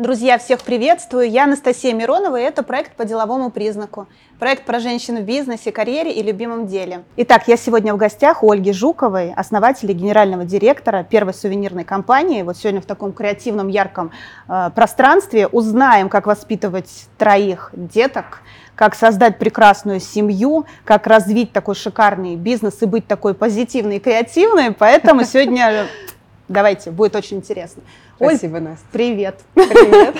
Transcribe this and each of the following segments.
Друзья, всех приветствую. Я Анастасия Миронова, и это проект по деловому признаку. Проект про женщин в бизнесе, карьере и любимом деле. Итак, я сегодня в гостях у Ольги Жуковой, основателя генерального директора первой сувенирной компании. Вот сегодня в таком креативном, ярком э, пространстве узнаем, как воспитывать троих деток, как создать прекрасную семью, как развить такой шикарный бизнес и быть такой позитивной и креативной. Поэтому сегодня давайте, будет очень интересно. Спасибо, Оль, Настя. Привет. Привет.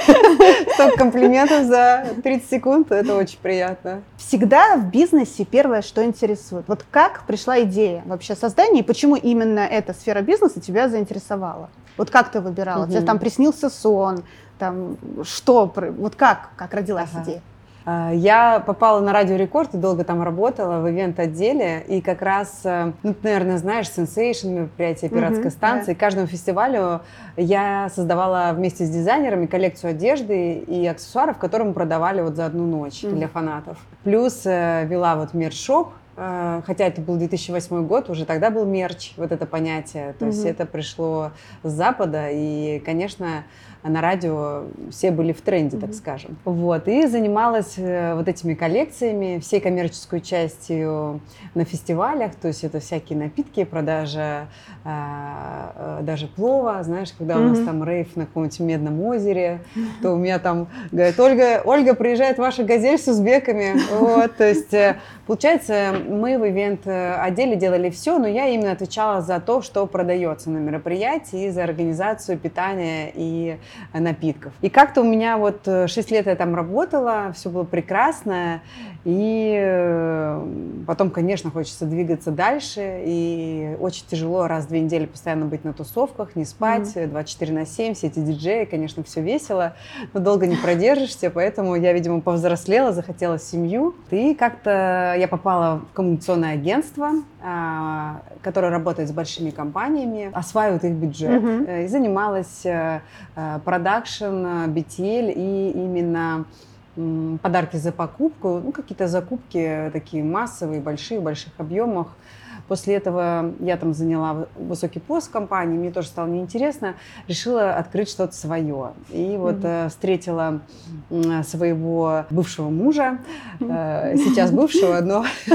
Столько комплиментов за 30 секунд, это очень приятно. Всегда в бизнесе первое, что интересует. Вот как пришла идея вообще создания, и почему именно эта сфера бизнеса тебя заинтересовала? Вот как ты выбирала? Угу. Тебе там приснился сон, там что, вот как, как родилась ага. идея? А, я попала на Радио Рекорд и долго там работала в ивент-отделе. И как раз, э, ну, ты, наверное, знаешь, Sensation, мероприятие пиратской mm-hmm, станции. Yeah. Каждому фестивалю я создавала вместе с дизайнерами коллекцию одежды и аксессуаров, которые мы продавали вот за одну ночь mm-hmm. для фанатов. Плюс э, вела вот мерч-шоп, э, хотя это был 2008 год, уже тогда был мерч, вот это понятие. То mm-hmm. есть это пришло с Запада. И, конечно, на радио все были в тренде, mm-hmm. так скажем. Вот, и занималась э, вот этими коллекциями, всей коммерческую частью на фестивалях, то есть это всякие напитки, продажа э, э, даже плова, знаешь, когда mm-hmm. у нас там рейв на каком-нибудь Медном озере, mm-hmm. то у меня там говорят, Ольга, Ольга, приезжает ваша газель с узбеками, вот, то есть получается мы в ивент отделе делали все, но я именно отвечала за то, что продается на мероприятии, за организацию питания и напитков. И как-то у меня вот 6 э, лет я там работала, все было прекрасно, и э, потом, конечно, хочется двигаться дальше, и очень тяжело раз в две недели постоянно быть на тусовках, не спать, mm-hmm. 24 на 7, все эти диджеи, конечно, все весело, но долго не продержишься, поэтому я, видимо, повзрослела, захотела семью, и как-то я попала в коммуникационное агентство, а, которое работает с большими компаниями, осваивает их бюджет, mm-hmm. и занималась продакшн, BTL и именно подарки за покупку, ну, какие-то закупки такие массовые, большие, в больших объемах. После этого я там заняла высокий пост в компании, мне тоже стало неинтересно, решила открыть что-то свое. И вот mm-hmm. встретила своего бывшего мужа, mm-hmm. сейчас бывшего, но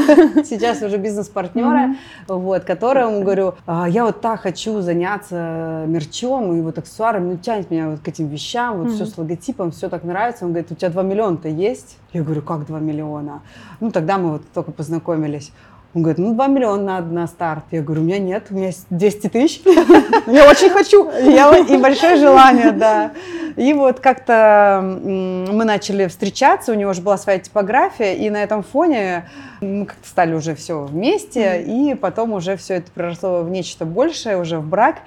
сейчас уже бизнес-партнера, mm-hmm. вот, которому говорю, «А, я вот так хочу заняться мерчом и вот аксессуарами, ну тянет меня вот к этим вещам, вот mm-hmm. все с логотипом, все так нравится. Он говорит, у тебя 2 миллиона-то есть? Я говорю, как 2 миллиона? Ну тогда мы вот только познакомились. Он говорит, ну 2 миллиона надо на старт. Я говорю, у меня нет, у меня есть 200 тысяч. Я очень хочу. И большое желание, да. И вот как-то мы начали встречаться, у него уже была своя типография, и на этом фоне мы как-то стали уже все вместе, и потом уже все это переросло в нечто большее, уже в брак.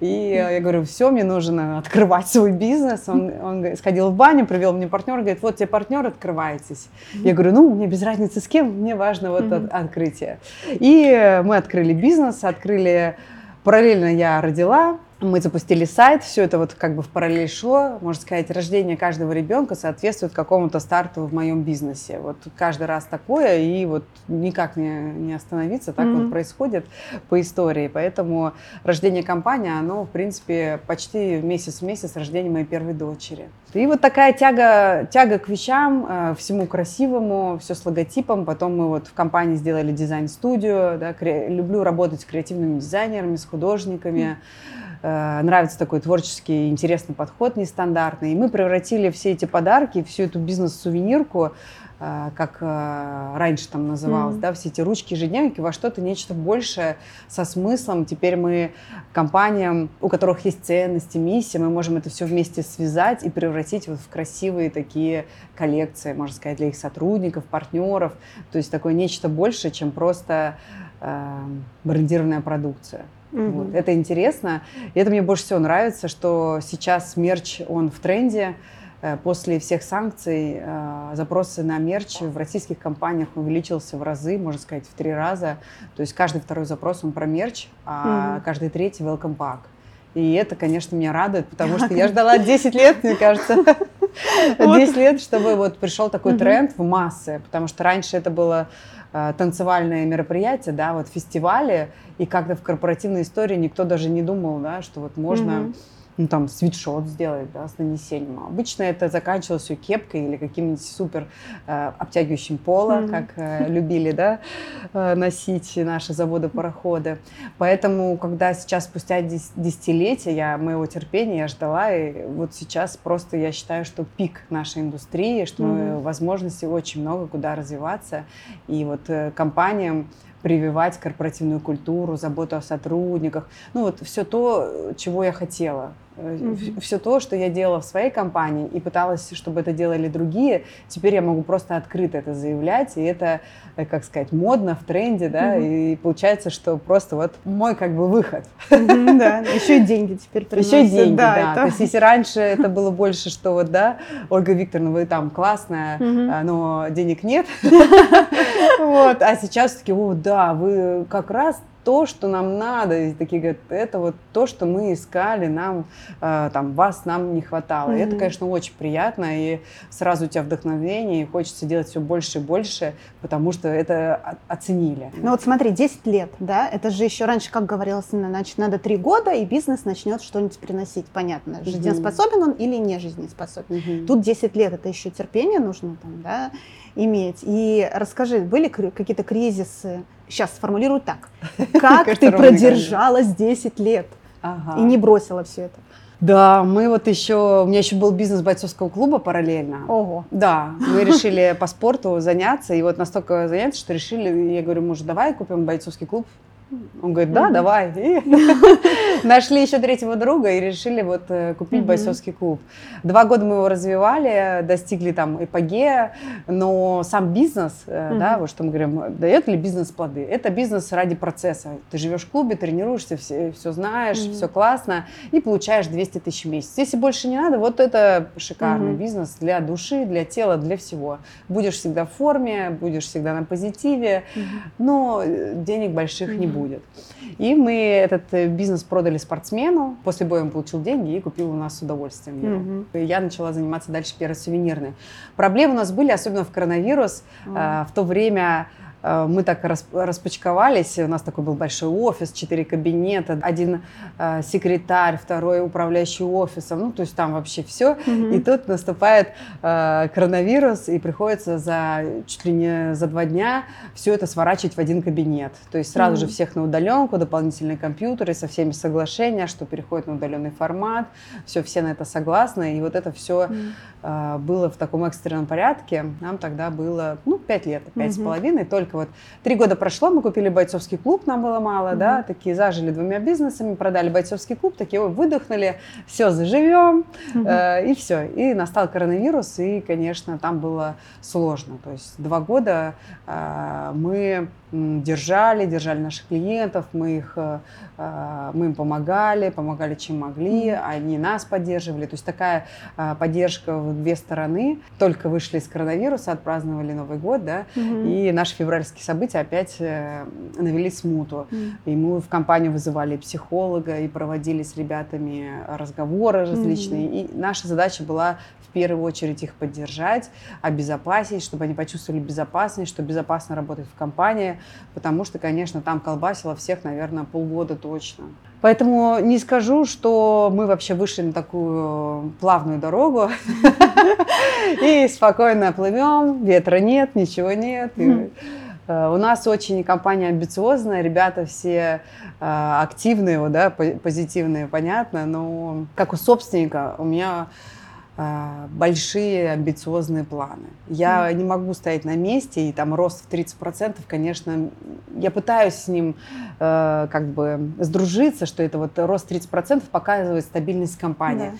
И я говорю, все, мне нужно открывать свой бизнес. Он, он сходил в баню, привел мне партнера, говорит, вот тебе партнер, открывайтесь. Я говорю, ну, мне без разницы с кем, мне важно вот открытие. И мы открыли бизнес, открыли Параллельно я родила, мы запустили сайт, все это вот как бы в параллель шло. Можно сказать, рождение каждого ребенка соответствует какому-то старту в моем бизнесе. Вот каждый раз такое, и вот никак не, не остановиться, так mm-hmm. вот происходит по истории. Поэтому рождение компании, оно, в принципе, почти месяц в месяц рождение моей первой дочери. И вот такая тяга, тяга к вещам, э, всему красивому, все с логотипом. Потом мы вот в компании сделали дизайн-студию. Да, кре- люблю работать с креативными дизайнерами, с художниками. Mm-hmm нравится такой творческий, интересный подход, нестандартный. И мы превратили все эти подарки, всю эту бизнес-сувенирку, э, как э, раньше там называлось, mm-hmm. да, все эти ручки ежедневники во что-то нечто большее со смыслом. Теперь мы компаниям, у которых есть ценности, миссия, мы можем это все вместе связать и превратить вот в красивые такие коллекции, можно сказать, для их сотрудников, партнеров. То есть такое нечто большее, чем просто э, брендированная продукция. Mm-hmm. Вот. Это интересно. И это мне больше всего нравится, что сейчас мерч, он в тренде. Э, после всех санкций э, запросы на мерч в российских компаниях увеличился в разы, можно сказать, в три раза. То есть каждый второй запрос, он про мерч, а mm-hmm. каждый третий welcome pack. И это, конечно, меня радует, потому что я ждала 10 лет, мне кажется, 10 лет, чтобы вот пришел такой тренд в массы, потому что раньше это было Э, танцевальные мероприятия, да, вот фестивали, и как-то в корпоративной истории никто даже не думал, да, что вот можно ну, там, свитшот сделать, да, с нанесением. Обычно это заканчивалось все кепкой или каким-нибудь супер э, обтягивающим пола, mm-hmm. как э, любили, да, э, носить наши заводы-пароходы. Поэтому, когда сейчас, спустя десятилетия я, моего терпения, я ждала, и вот сейчас просто я считаю, что пик нашей индустрии, что mm-hmm. возможностей очень много, куда развиваться. И вот э, компаниям прививать корпоративную культуру, заботу о сотрудниках. Ну вот все то, чего я хотела. Mm-hmm. Все то, что я делала в своей компании и пыталась, чтобы это делали другие, теперь я могу просто открыто это заявлять, и это, э, как сказать, модно, в тренде, да, mm-hmm. и получается, что просто вот мой как бы выход. Mm-hmm, да, еще и деньги теперь приносят. Еще и деньги, да. да. Это... То есть если раньше это было больше, что вот, да, Ольга Викторовна, вы там классная, mm-hmm. но денег нет, вот, а сейчас таки, о, да, вы как раз то, что нам надо. И такие говорят, это вот то, что мы искали, нам, э, там, вас нам не хватало. Mm-hmm. И это, конечно, очень приятно, и сразу у тебя вдохновение, и хочется делать все больше и больше, потому что это оценили. Ну вот смотри, 10 лет, да, это же еще раньше, как говорилось, значит, надо 3 года, и бизнес начнет что-нибудь приносить, понятно, жизнеспособен он или не жизнеспособен. Mm-hmm. Тут 10 лет, это еще терпение нужно там, да, иметь. И расскажи, были какие-то кризисы? Сейчас сформулирую так. Как ты продержалась 10 лет и не бросила все это? Да, мы вот еще, у меня еще был бизнес бойцовского клуба параллельно. Ого. Да, мы решили по спорту заняться, и вот настолько заняться, что решили, я говорю, может, давай купим бойцовский клуб он говорит, да, давай. И нашли еще третьего друга и решили вот э, купить mm-hmm. бойцовский клуб. Два года мы его развивали, достигли там эпогея, но сам бизнес, mm-hmm. да, вот что мы говорим, дает ли бизнес плоды? Это бизнес ради процесса. Ты живешь в клубе, тренируешься, все, все знаешь, mm-hmm. все классно, и получаешь 200 тысяч в месяц. Если больше не надо, вот это шикарный бизнес для души, для тела, для всего. Будешь всегда в форме, будешь всегда на позитиве, но э, денег больших не будет будет. И мы этот э, бизнес продали спортсмену. После боя он получил деньги и купил у нас с удовольствием его. Угу. И я начала заниматься дальше первой сувенирной. Проблемы у нас были, особенно в коронавирус. Угу. В то время мы так распочковались, у нас такой был большой офис, четыре кабинета, один э, секретарь, второй управляющий офисом, ну, то есть там вообще все. Mm-hmm. И тут наступает э, коронавирус, и приходится за чуть ли не за два дня все это сворачивать в один кабинет. То есть сразу mm-hmm. же всех на удаленку, дополнительные компьютеры, со всеми соглашения, что переходит на удаленный формат, все, все на это согласны, и вот это все mm-hmm. было в таком экстренном порядке. Нам тогда было, ну, пять лет, пять mm-hmm. с половиной, только вот три года прошло, мы купили бойцовский клуб, нам было мало, mm-hmm. да, такие зажили двумя бизнесами, продали бойцовский клуб, такие, ой, выдохнули, все, заживем, mm-hmm. э, и все. И настал коронавирус, и, конечно, там было сложно. То есть два года э, мы держали, держали наших клиентов, мы, их, э, э, мы им помогали, помогали чем могли, они нас поддерживали. То есть такая э, поддержка в две стороны. Только вышли из коронавируса, отпраздновали Новый год, да, mm-hmm. и наши февральские события опять навели смуту. Mm-hmm. И мы в компанию вызывали психолога и проводили с ребятами разговоры различные. Mm-hmm. И наша задача была в первую очередь их поддержать, обезопасить, чтобы они почувствовали безопасность, что безопасно работать в компании, потому что, конечно, там колбасило всех, наверное, полгода точно. Поэтому не скажу, что мы вообще вышли на такую плавную дорогу и спокойно плывем, ветра нет, ничего нет. Э, у нас очень компания амбициозная, ребята все э, активные, да, позитивные, понятно, но как у собственника у меня а, большие амбициозные планы. Я mm. не могу стоять на месте, и там рост в 30%, конечно, я пытаюсь с ним э, как бы сдружиться, что это вот рост 30% показывает стабильность компании. Yeah.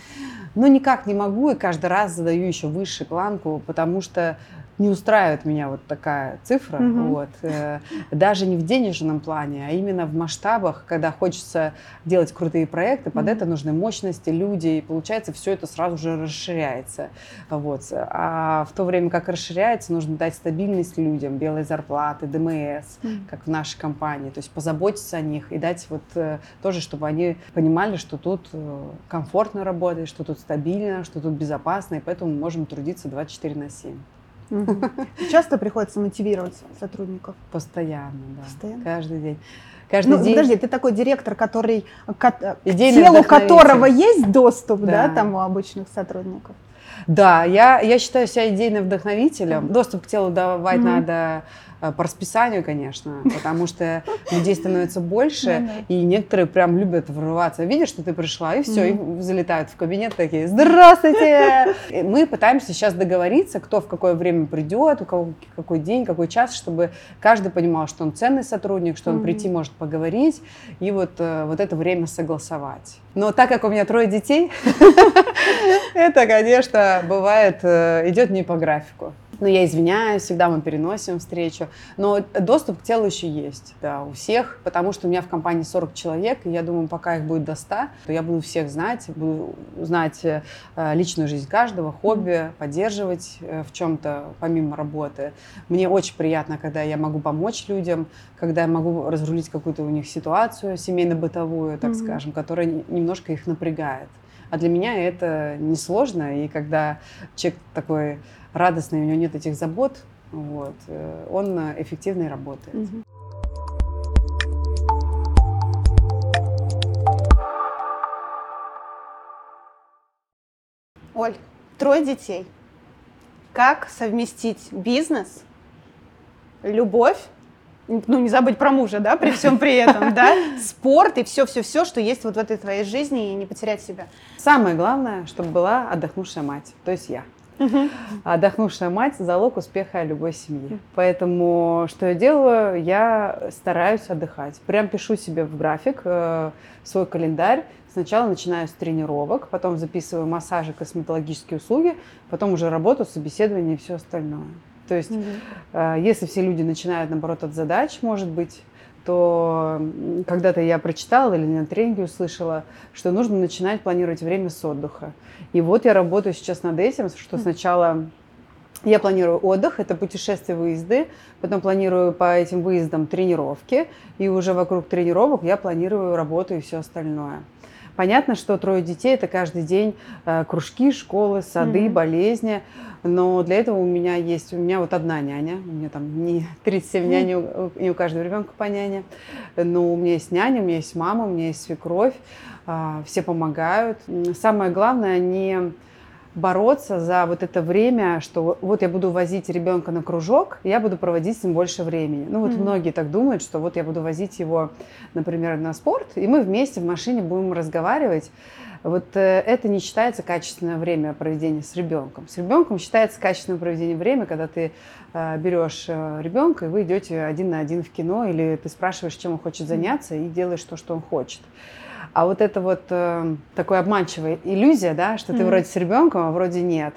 Но никак не могу, и каждый раз задаю еще выше планку, потому что не устраивает меня вот такая цифра, угу. вот, э, даже не в денежном плане, а именно в масштабах, когда хочется делать крутые проекты, под угу. это нужны мощности, люди, и получается все это сразу же расширяется, вот, а в то время как расширяется, нужно дать стабильность людям, белые зарплаты, ДМС, угу. как в нашей компании, то есть позаботиться о них и дать вот э, тоже, чтобы они понимали, что тут э, комфортно работать, что тут стабильно, что тут безопасно, и поэтому мы можем трудиться 24 на 7. Угу. Часто приходится мотивировать сотрудников? Постоянно, да. Постоянно? Каждый день. Каждый ну, день. Подожди, ты такой директор, который к, Идейный телу которого есть доступ, да. да, там у обычных сотрудников? Да, я, я считаю себя идейным вдохновителем. Доступ к телу давать mm-hmm. надо по расписанию, конечно, потому что людей становится больше, ну и некоторые прям любят врываться. Видишь, что ты пришла, и все, и залетают в кабинет такие, здравствуйте! Мы пытаемся сейчас договориться, кто в какое время придет, у кого какой день, какой час, чтобы каждый понимал, что он ценный сотрудник, что он прийти может поговорить, и вот, э, вот это время согласовать. Но так как у меня трое детей, это, конечно, бывает, э, идет не по графику. Но я извиняюсь, всегда мы переносим встречу. Но доступ к телу еще есть, да, у всех, потому что у меня в компании 40 человек, и я думаю, пока их будет до 100, то я буду всех знать, буду знать э, личную жизнь каждого, хобби, поддерживать э, в чем-то помимо работы. Мне очень приятно, когда я могу помочь людям, когда я могу разрулить какую-то у них ситуацию семейно-бытовую, так mm-hmm. скажем, которая немножко их напрягает. А для меня это несложно, и когда человек такой радостный, у него нет этих забот, вот, э, он эффективно работает. Угу. Оль, трое детей. Как совместить бизнес, любовь, ну не забыть про мужа, да, при всем при этом, да, спорт и все-все-все, что есть вот в этой твоей жизни и не потерять себя. Самое главное, чтобы была отдохнувшая мать, то есть я. Угу. Отдохнувшая мать – залог успеха любой семьи. Поэтому что я делаю? Я стараюсь отдыхать. Прям пишу себе в график, э, свой календарь. Сначала начинаю с тренировок, потом записываю массажи, косметологические услуги, потом уже работу, собеседование и все остальное. То есть, угу. э, если все люди начинают, наоборот, от задач, может быть, то когда-то я прочитала или на тренинге услышала, что нужно начинать планировать время с отдыха. И вот я работаю сейчас над этим, что сначала я планирую отдых, это путешествия, выезды, потом планирую по этим выездам тренировки, и уже вокруг тренировок я планирую работу и все остальное. Понятно, что трое детей – это каждый день э, кружки, школы, сады, mm-hmm. болезни. Но для этого у меня есть, у меня вот одна няня, у меня там не 37 нянь, не у каждого ребенка по няне, но у меня есть няня, у меня есть мама, у меня есть свекровь, а, все помогают. Самое главное не бороться за вот это время, что вот я буду возить ребенка на кружок, я буду проводить с ним больше времени. Ну вот mm-hmm. многие так думают, что вот я буду возить его, например, на спорт, и мы вместе в машине будем разговаривать. Вот э, это не считается качественное время проведения с ребенком. С ребенком считается качественное проведение время, когда ты э, берешь э, ребенка, и вы идете один на один в кино, или ты спрашиваешь, чем он хочет заняться, и делаешь то, что он хочет. А вот это вот э, такое обманчивая иллюзия, да, что ты mm-hmm. вроде с ребенком, а вроде нет,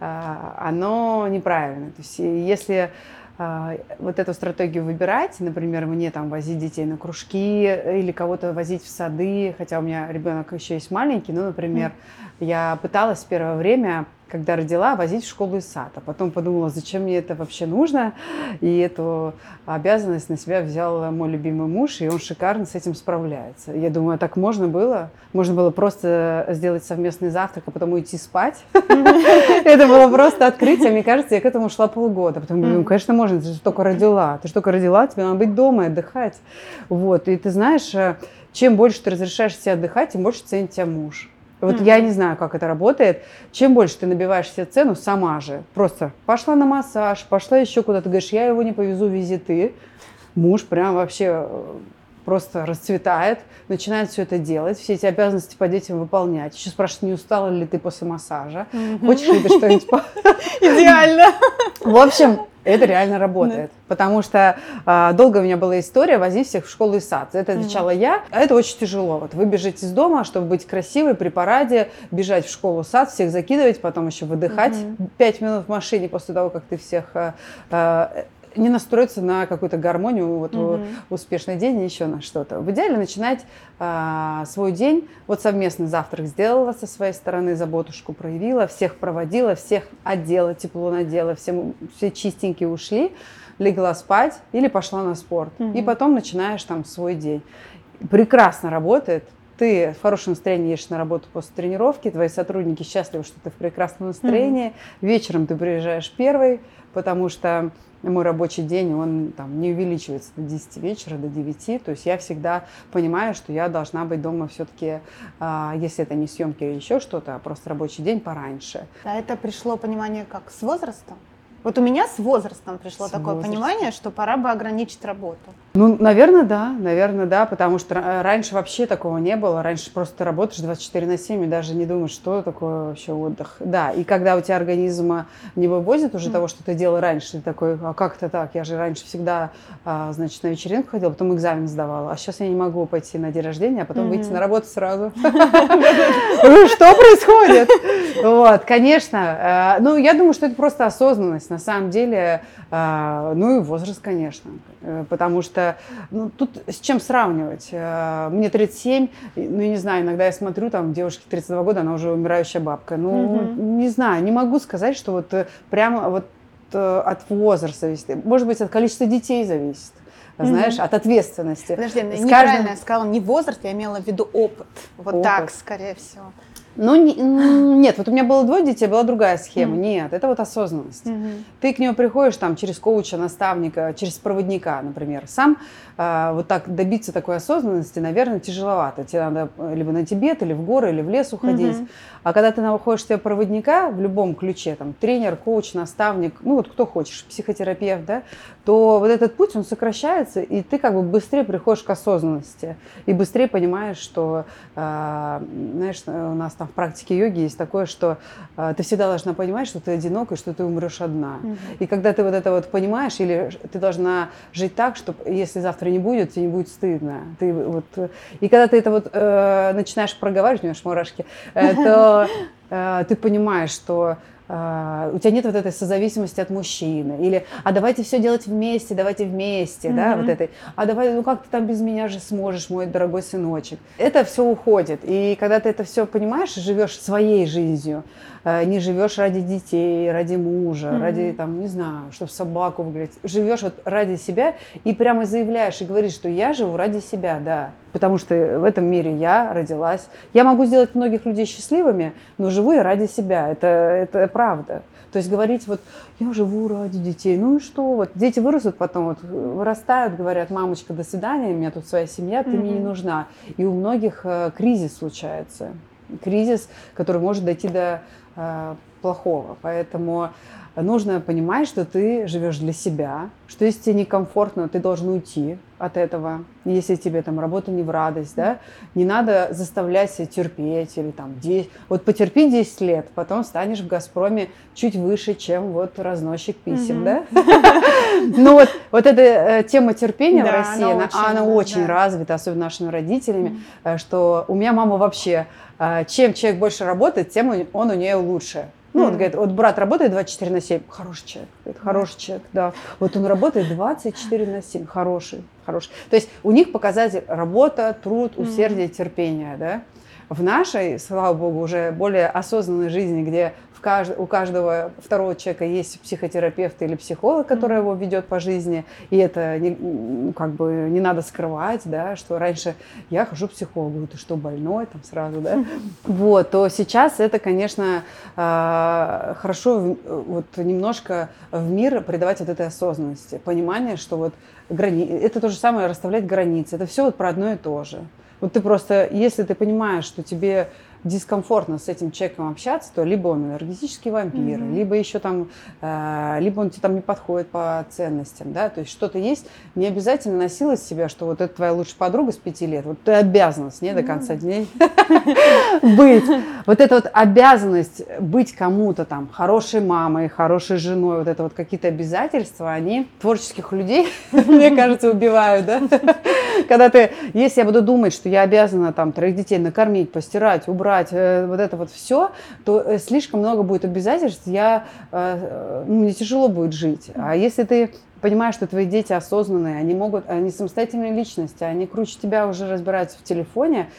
э, оно неправильно. То есть если э, вот эту стратегию выбирать, например, мне там возить детей на кружки или кого-то возить в сады, хотя у меня ребенок еще есть маленький, ну, например, mm-hmm. я пыталась в первое время когда родила, возить в школу и сад. А потом подумала, зачем мне это вообще нужно. И эту обязанность на себя взял мой любимый муж, и он шикарно с этим справляется. Я думаю, так можно было? Можно было просто сделать совместный завтрак, а потом уйти спать. Это было просто открытие. Мне кажется, я к этому шла полгода. Потом думаю, конечно, можно, ты же только родила. Ты же только родила, тебе надо быть дома и отдыхать. Вот. И ты знаешь, э, чем больше ты разрешаешь себе отдыхать, тем больше ценит тебя муж. Вот mm-hmm. я не знаю, как это работает. Чем больше ты набиваешь себе цену сама же, просто пошла на массаж, пошла еще куда-то, говоришь, я его не повезу, вези ты. Муж прям вообще э, просто расцветает, начинает все это делать, все эти обязанности по детям выполнять. Еще спрашивает, не устала ли ты после массажа, mm-hmm. хочешь ли ты что-нибудь... Идеально. В общем, это реально работает. Да. Потому что а, долго у меня была история возить всех в школу и сад. Это отвечала я. А это очень тяжело. Вот вы бежите из дома, чтобы быть красивой при параде, бежать в школу, сад, всех закидывать, потом еще выдыхать пять минут в машине после того, как ты всех а, а, не настроиться на какую-то гармонию, вот угу. успешный день, еще на что-то. В идеале начинать а, свой день, вот совместный завтрак сделала со своей стороны, заботушку проявила, всех проводила, всех одела, тепло надела, все, все чистенькие ушли, легла спать или пошла на спорт. Угу. И потом начинаешь там свой день. Прекрасно работает, ты в хорошем настроении едешь на работу после тренировки, твои сотрудники счастливы, что ты в прекрасном настроении, mm-hmm. вечером ты приезжаешь первый, потому что мой рабочий день, он там не увеличивается до 10 вечера, до 9, то есть я всегда понимаю, что я должна быть дома все-таки, а, если это не съемки или еще что-то, а просто рабочий день пораньше. А это пришло понимание как с возрастом? Вот у меня с возрастом пришло с такое возрастом. понимание, что пора бы ограничить работу. Ну, наверное, да, наверное, да, потому что раньше вообще такого не было. Раньше просто ты работаешь 24 на 7 и даже не думаешь, что такое вообще отдых. Да, и когда у тебя организм не вывозит уже mm. того, что ты делал раньше, ты такой, а как это так? Я же раньше всегда, а, значит, на вечеринку ходила, потом экзамен сдавала, а сейчас я не могу пойти на день рождения, а потом выйти на работу сразу. Что происходит? Вот, конечно. Э, ну, я думаю, что это просто осознанность на самом деле, а, ну и возраст, конечно, э, потому что ну, тут с чем сравнивать? Э, мне 37, ну, я не знаю, иногда я смотрю, там, девушке 32 года, она уже умирающая бабка. Ну, угу. не знаю, не могу сказать, что вот э, прямо вот от возраста зависит. Может быть, от количества детей зависит знаешь, mm-hmm. от ответственности. Подожди, С неправильно каждым... я сказала не возраст, я имела в виду опыт. Вот опыт. так, скорее всего. Ну, не, нет, вот у меня было двое детей, была другая схема. Mm. Нет, это вот осознанность. Mm-hmm. Ты к нему приходишь там через коуча, наставника, через проводника, например. Сам э, вот так добиться такой осознанности, наверное, тяжеловато. Тебе надо либо на Тибет, или в горы, или в лес уходить. Mm-hmm. А когда ты находишь себе проводника в любом ключе, там, тренер, коуч, наставник, ну вот кто хочешь, психотерапевт, да, то вот этот путь, он сокращается, и ты как бы быстрее приходишь к осознанности. И быстрее понимаешь, что, э, знаешь, у нас там в практике йоги есть такое, что э, ты всегда должна понимать, что ты одинок и что ты умрешь одна. Угу. И когда ты вот это вот понимаешь, или ты должна жить так, чтобы если завтра не будет, тебе не будет стыдно. Ты вот, и когда ты это вот э, начинаешь проговаривать, у меня мурашки, э, то э, ты понимаешь, что Uh, у тебя нет вот этой созависимости от мужчины, или а давайте все делать вместе, давайте вместе, mm-hmm. да, вот этой, а давай, ну как ты там без меня же сможешь, мой дорогой сыночек. Это все уходит, и когда ты это все понимаешь, живешь своей жизнью, Э, не живешь ради детей, ради мужа, mm-hmm. ради, там, не знаю, чтобы собаку выиграть. Живешь вот ради себя и прямо заявляешь и говоришь, что я живу ради себя, да. Потому что в этом мире я родилась. Я могу сделать многих людей счастливыми, но живу я ради себя. Это, это правда. То есть говорить вот, я живу ради детей, ну и что? Вот дети вырастут потом, вот вырастают, говорят, мамочка, до свидания, у меня тут своя семья, ты mm-hmm. мне не нужна. И у многих э, кризис случается. Кризис, который может дойти до плохого. Поэтому нужно понимать, что ты живешь для себя, что если тебе некомфортно, ты должен уйти от этого. Если тебе там работа не в радость, да, не надо заставлять себя терпеть или там 10, вот потерпи 10 лет, потом станешь в Газпроме чуть выше, чем вот разносчик писем, да. Ну вот, вот эта э, тема терпения в России, она очень развита, особенно нашими родителями, э, что у меня мама вообще, э, чем человек больше работает, тем он у нее лучше. Ну, он говорит, вот брат работает 24 на 7, хороший человек, говорит, хороший человек, да. Вот он работает 24 на 7, хороший, хороший. То есть у них показатель работа, труд, усердие, терпение, да. В нашей, слава богу, уже более осознанной жизни, где в кажд... у каждого второго человека есть психотерапевт или психолог, который его ведет по жизни, и это не, ну, как бы не надо скрывать, да, что раньше я хожу к психологу, ты что, больной, там сразу, да, вот, то сейчас это, конечно, а, хорошо вот немножко в мир придавать вот этой осознанности, понимание, что вот грани... это то же самое расставлять границы, это все вот про одно и то же. Вот ты просто, если ты понимаешь, что тебе дискомфортно с этим человеком общаться, то либо он энергетический вампир, mm-hmm. либо еще там, э, либо он тебе там не подходит по ценностям, да, то есть что-то есть, не обязательно насиловать себя, что вот это твоя лучшая подруга с пяти лет, вот ты обязана с ней до конца дней быть. Вот эта вот обязанность быть кому-то там хорошей мамой, хорошей женой, вот это вот какие-то обязательства, они творческих людей, мне кажется, убивают, да, когда ты, если я буду думать, что я обязана там троих детей накормить, постирать, убрать, убрать э, вот это вот все, то э, слишком много будет обязательств, я, э, ну, мне тяжело будет жить. А если ты понимаешь, что твои дети осознанные, они могут, они самостоятельные личности, они круче тебя уже разбираются в телефоне,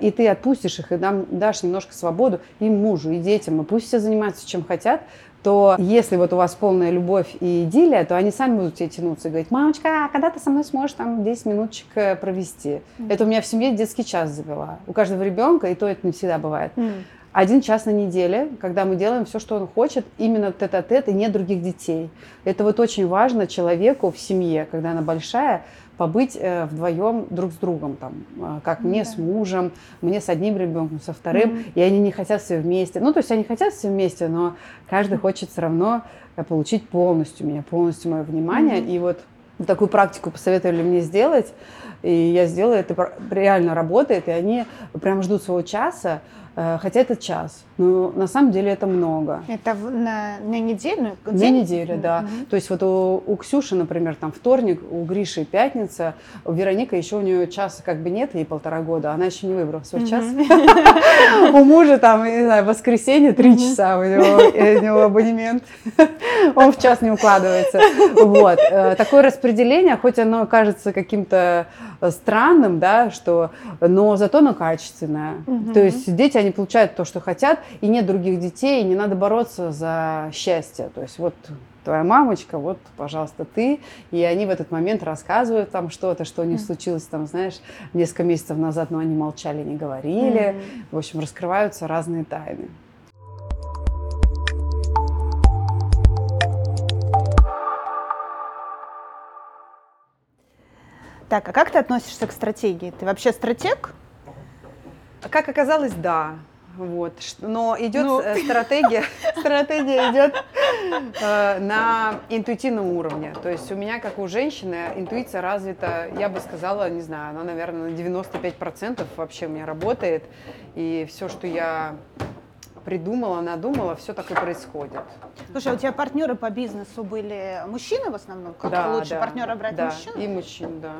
и ты отпустишь их и дам, дашь немножко свободу и мужу, и детям, и пусть все занимаются чем хотят, то если вот у вас полная любовь и идиллия, то они сами будут тебе тянуться и говорить, мамочка, а когда ты со мной сможешь там 10 минуточек э, провести? Mm. Это у меня в семье детский час завела. У каждого ребенка, и то это не всегда бывает. Mm. Один час на неделе, когда мы делаем все, что он хочет, именно тет-а-тет и нет других детей. Это вот очень важно человеку в семье, когда она большая, побыть э, вдвоем друг с другом, там, э, как мне да. с мужем, мне с одним ребенком, со вторым, mm-hmm. и они не хотят все вместе. Ну, то есть они хотят все вместе, но каждый хочет все равно э, получить полностью меня, полностью мое внимание. Mm-hmm. И вот такую практику посоветовали мне сделать, и я сделала, это реально работает, и они прям ждут своего часа, Э, хотя это час. Но на самом деле это много. Это на, на неделю? На неделю, да. Угу. То есть вот у, у Ксюши, например, там вторник, у Гриши пятница, у Вероника еще у нее часа как бы нет, ей полтора года, она еще не выбрала свой час. У мужа там, не знаю, воскресенье три часа у него абонемент. Он в час не укладывается. Вот. Э, такое распределение, хоть оно кажется каким-то странным, да, что, но зато оно качественное. То есть дети, они получают то, что хотят, и нет других детей, и не надо бороться за счастье. То есть вот твоя мамочка, вот, пожалуйста, ты. И они в этот момент рассказывают там что-то, что у них случилось там, знаешь, несколько месяцев назад, но они молчали, не говорили. Mm-hmm. В общем, раскрываются разные тайны. Так, а как ты относишься к стратегии? Ты вообще стратег? Как оказалось, да. Вот. Но идет ну. Э, стратегия, стратегия идет э, на интуитивном уровне. То есть у меня, как у женщины, интуиция развита, я бы сказала, не знаю, она, наверное, на 95% вообще у меня работает. И все, что я придумала, надумала, все так и происходит. Слушай, а у тебя партнеры по бизнесу были мужчины в основном? Как да, лучше да, партнера брать да, мужчин? и мужчин, да.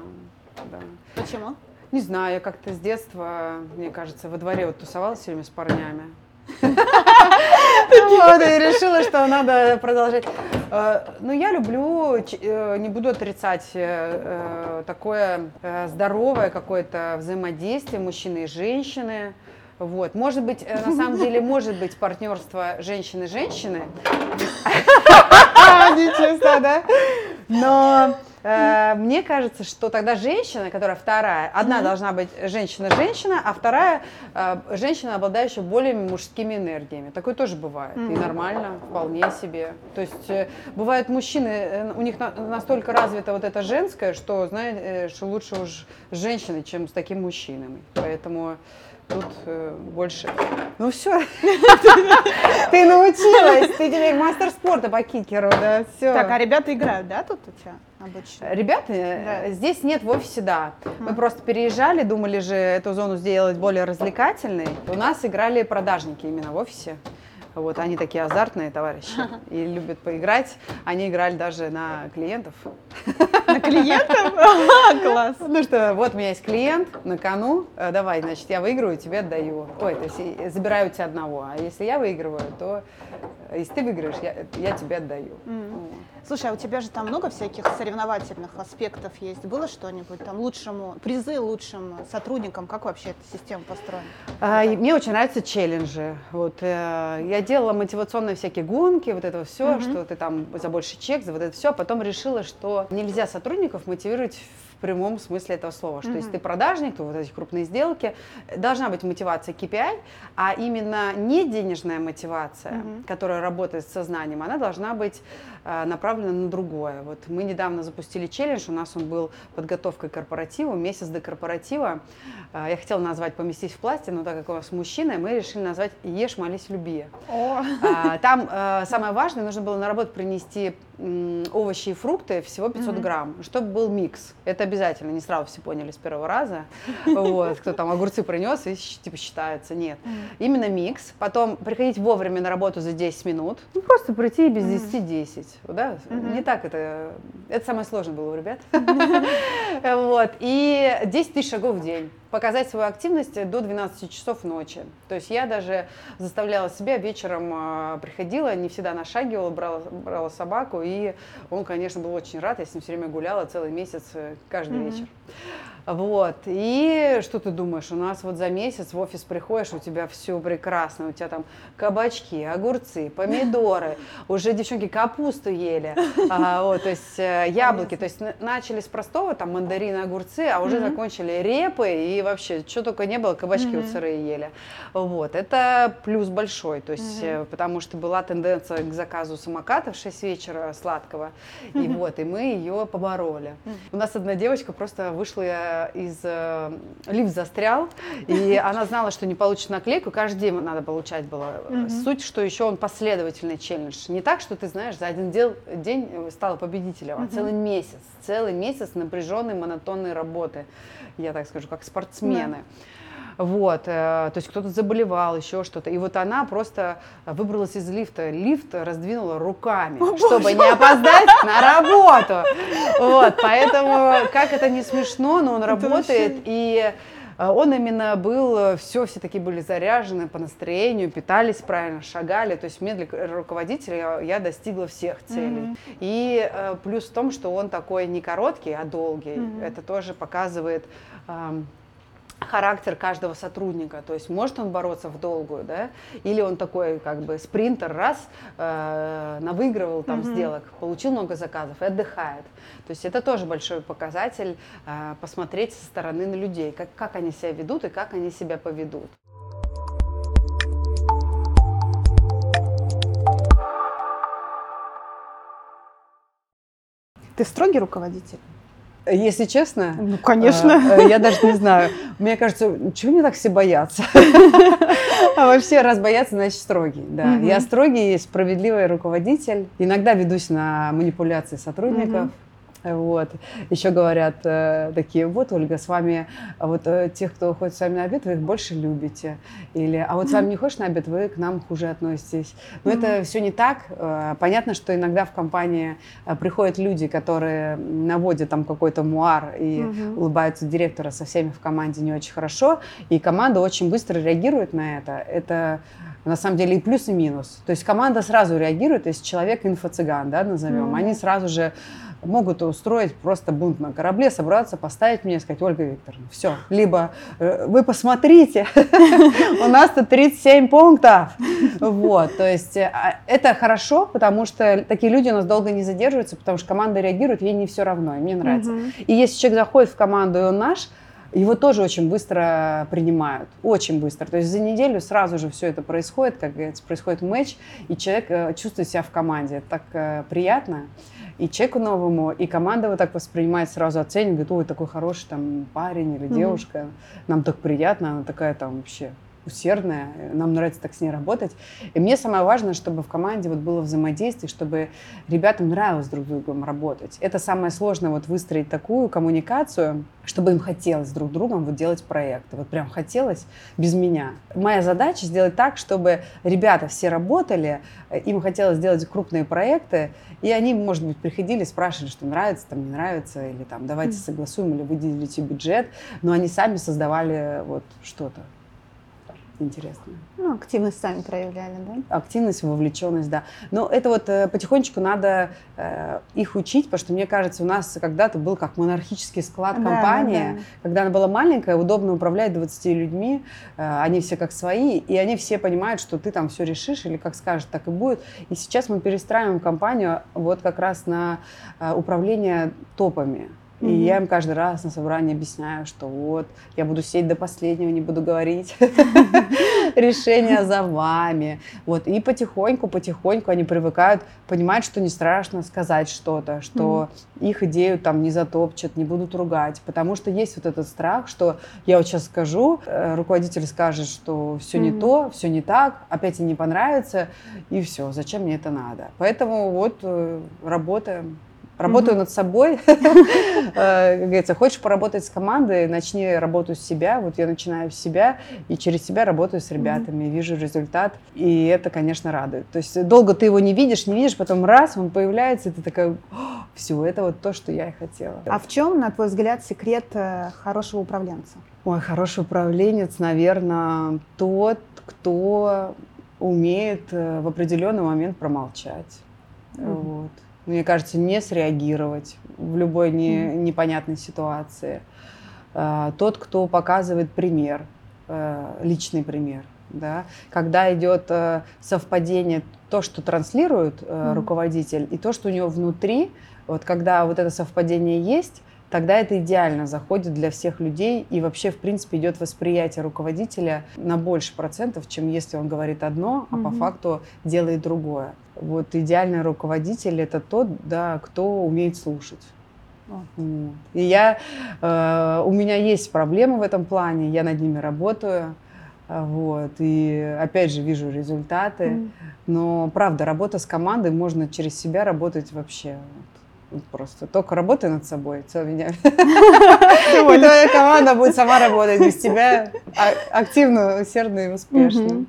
да. Почему? Не знаю, я как-то с детства, мне кажется, во дворе вот тусовалась все время с парнями. Вот, и решила, что надо продолжать. Э, ну, я люблю, э, не буду отрицать, э, такое здоровое какое-то взаимодействие мужчины и женщины. Вот. Может быть, на самом деле, может быть партнерство женщины-женщины. Нечестно, да? Но мне кажется, что тогда женщина, которая вторая, одна должна быть женщина-женщина, а вторая э, женщина, обладающая более мужскими энергиями. Такое тоже бывает. И нормально, вполне себе. То есть э, бывают мужчины, у них настолько развито вот это женское, что, знаешь, что лучше уж с женщиной, чем с таким мужчиной. Поэтому тут э, больше. Ну все, ты научилась, ты теперь мастер спорта по кикеру, да, все. Так, а ребята играют, да, тут у тебя обычно? Ребята, э, здесь нет в офисе, да. Мы просто переезжали, думали же эту зону сделать более развлекательной. У нас играли продажники именно в офисе. Вот, они такие азартные товарищи и любят поиграть. Они играли даже на клиентов. На клиентов? Класс. Ну что, вот у меня есть клиент на кону, э, давай, значит, я выиграю, тебе отдаю. Ой, то есть забираю у тебя одного, а если я выигрываю, то э, если ты выиграешь, я, я тебе отдаю. Mm. Слушай, а у тебя же там много всяких соревновательных аспектов есть. Было что-нибудь там лучшему, призы лучшим сотрудникам? Как вообще эта система построена? А, мне очень нравятся челленджи. Вот, э, я делала мотивационные всякие гонки, вот это все, mm-hmm. что ты там за больше чек, за вот это все. Потом решила, что нельзя сотрудников мотивировать в прямом смысле этого слова, что mm-hmm. если ты продажник, то вот эти крупные сделки, должна быть мотивация KPI, а именно не денежная мотивация, mm-hmm. которая работает с сознанием, она должна быть направлена на другое. Вот мы недавно запустили челлендж, у нас он был подготовкой к корпоративу, месяц до корпоратива. Э, я хотела назвать «Поместись в пласте», но так как у нас мужчина, мы решили назвать «Ешь, молись, люби». Oh. Э, там э, самое важное, нужно было на работу принести овощи и фрукты всего 500 mm-hmm. грамм, чтобы был микс. Это обязательно, не сразу все поняли с первого раза. Вот, кто там огурцы принес и типа считается. Нет. Именно микс. Потом приходить вовремя на работу за 10 минут. Ну, просто прийти без 10-10. Да? Mm-hmm. Не так это... Это самое сложное было у ребят. Вот. И 10 тысяч шагов в день показать свою активность до 12 часов ночи. То есть я даже заставляла себя вечером, а, приходила, не всегда нашагивала, брала, брала собаку, и он, конечно, был очень рад, я с ним все время гуляла целый месяц, э, каждый mm-hmm. вечер. Вот. И что ты думаешь, у нас вот за месяц в офис приходишь, у тебя все прекрасно, у тебя там кабачки, огурцы, помидоры, уже девчонки капусту ели, а, вот, то есть э, яблоки, то есть начали с простого, там мандарины, огурцы, а уже mm-hmm. закончили репы и вообще, что только не было, кабачки mm-hmm. вот сырые ели. Вот, это плюс большой, то есть, mm-hmm. потому что была тенденция к заказу самоката в 6 вечера сладкого, mm-hmm. и вот, и мы ее побороли. Mm-hmm. У нас одна девочка просто вышла из... Э, лифт застрял, и она знала, что не получит наклейку, каждый день надо получать было. Mm-hmm. Суть, что еще он последовательный челлендж. Не так, что ты знаешь, за один дел, день стала победителем, mm-hmm. а целый месяц. Целый месяц напряженной, монотонной работы. Я так скажу, как спортсмены. Mm-hmm. Вот, э, то есть кто-то заболевал, еще что-то. И вот она просто выбралась из лифта. Лифт раздвинула руками, О, чтобы боже. не опоздать на работу. Вот, поэтому, как это не смешно, но он работает. И он именно был, все, все такие были заряжены по настроению, питались правильно, шагали. То есть мне для руководителя я достигла всех целей. Mm-hmm. И э, плюс в том, что он такой не короткий, а долгий. Mm-hmm. Это тоже показывает характер каждого сотрудника. То есть может он бороться в долгую, да, или он такой как бы спринтер, раз э, навыигрывал там mm-hmm. сделок, получил много заказов и отдыхает. То есть это тоже большой показатель э, посмотреть со стороны на людей, как, как они себя ведут и как они себя поведут. Ты строгий руководитель? Если честно, ну, конечно. Э, я даже не знаю. Мне кажется, чего мне так все боятся? А вообще, раз боятся, значит строгий. Да. Я строгий, справедливый руководитель. Иногда ведусь на манипуляции сотрудников. Вот. Еще говорят э, такие, вот, Ольга, с вами, а вот э, тех, кто ходит с вами на обед, вы их больше любите. Или, а вот с вами не ходишь на обед, вы к нам хуже относитесь. Но mm-hmm. это все не так. Э, понятно, что иногда в компании э, приходят люди, которые наводят там какой-то муар и mm-hmm. улыбаются директора со всеми в команде не очень хорошо, и команда очень быстро реагирует на это. Это на самом деле и плюс, и минус. То есть команда сразу реагирует, если человек инфо-цыган, да, назовем, mm-hmm. они сразу же могут устроить просто бунт на корабле, собраться, поставить мне и сказать, Ольга Викторовна, все. Либо э, вы посмотрите, у нас тут 37 пунктов. Вот, то есть э, а, это хорошо, потому что такие люди у нас долго не задерживаются, потому что команда реагирует, ей не все равно, и мне нравится. И если человек заходит в команду, и он наш, его тоже очень быстро принимают, очень быстро. То есть за неделю сразу же все это происходит, как говорится, происходит матч, и человек э, чувствует себя в команде. Это так приятно и человеку новому, и команда вот так воспринимает, сразу оценивает, говорит, ой, такой хороший там парень или девушка, mm-hmm. нам так приятно, она такая там вообще усердная, нам нравится так с ней работать. И мне самое важное, чтобы в команде вот было взаимодействие, чтобы ребятам нравилось друг с другом работать. Это самое сложное, вот выстроить такую коммуникацию, чтобы им хотелось друг другом вот делать проекты. Вот прям хотелось без меня. Моя задача сделать так, чтобы ребята все работали, им хотелось сделать крупные проекты, и они, может быть, приходили, спрашивали, что нравится, там не нравится, или там давайте согласуем, или выделите бюджет, но они сами создавали вот что-то интересно. Ну, активность сами проявляли, да? Активность, вовлеченность, да. Но это вот э, потихонечку надо э, их учить, потому что, мне кажется, у нас когда-то был как монархический склад компании, да, да. когда она была маленькая, удобно управлять 20 людьми, э, они все как свои, и они все понимают, что ты там все решишь, или как скажешь, так и будет. И сейчас мы перестраиваем компанию вот как раз на э, управление топами. И mm-hmm. я им каждый раз на собрании объясняю, что вот, я буду сидеть до последнего, не буду говорить. Решение за вами. Вот, и потихоньку, потихоньку они привыкают, понимают, что не страшно сказать что-то, что их идею там не затопчат, не будут ругать. Потому что есть вот этот страх, что я вот сейчас скажу, э, руководитель скажет, что все не то, все не так, опять им не понравится, и все, зачем мне это надо. Поэтому вот э, работаем. Работаю mm-hmm. над собой. Э, как говорится, хочешь поработать с командой, начни работать с себя. Вот я начинаю с себя, и через себя работаю с ребятами, mm-hmm. вижу результат. И это, конечно, радует. То есть долго ты его не видишь, не видишь, потом раз, он появляется, и ты такая, все, это вот то, что я и хотела. А в чем, на твой взгляд, секрет э, хорошего управленца? Ой, хороший управленец, наверное, тот, кто умеет э, в определенный момент промолчать. Mm-hmm. Вот. Мне кажется, не среагировать в любой не, непонятной ситуации. А, тот, кто показывает пример, э, личный пример. Да? Когда идет э, совпадение то, что транслирует mm-hmm. руководитель, и то, что у него внутри, вот когда вот это совпадение есть, тогда это идеально заходит для всех людей и вообще, в принципе, идет восприятие руководителя на больше процентов, чем если он говорит одно, а mm-hmm. по факту делает другое. Вот идеальный руководитель это тот, да, кто умеет слушать. Oh. И я, э, у меня есть проблемы в этом плане, я над ними работаю. Вот, и опять же вижу результаты. Mm. Но правда, работа с командой можно через себя работать вообще. Просто только работай над собой, все меня. И твоя команда будет сама работать без тебя а, активно, усердно и успешно.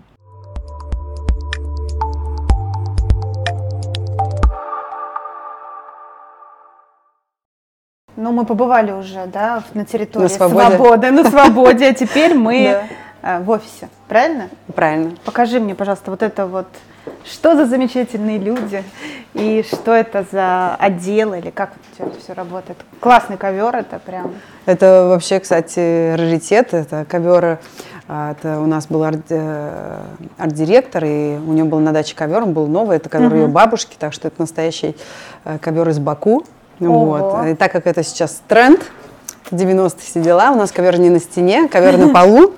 Ну, мы побывали уже, да, на территории на свободе. свободы, на свободе, а теперь мы в офисе, правильно? Правильно. Покажи мне, пожалуйста, вот это вот что за замечательные люди и что это за отдел или как это все работает? Классный ковер это прям. Это вообще, кстати, раритет. Это ковер. А, это у нас был арт, э, арт-директор, и у него был на даче ковер, он был новый, это ковер угу. ее бабушки, так что это настоящий э, ковер из Баку. Вот. И так как это сейчас тренд, 90-е все дела, у нас ковер не на стене, ковер на полу.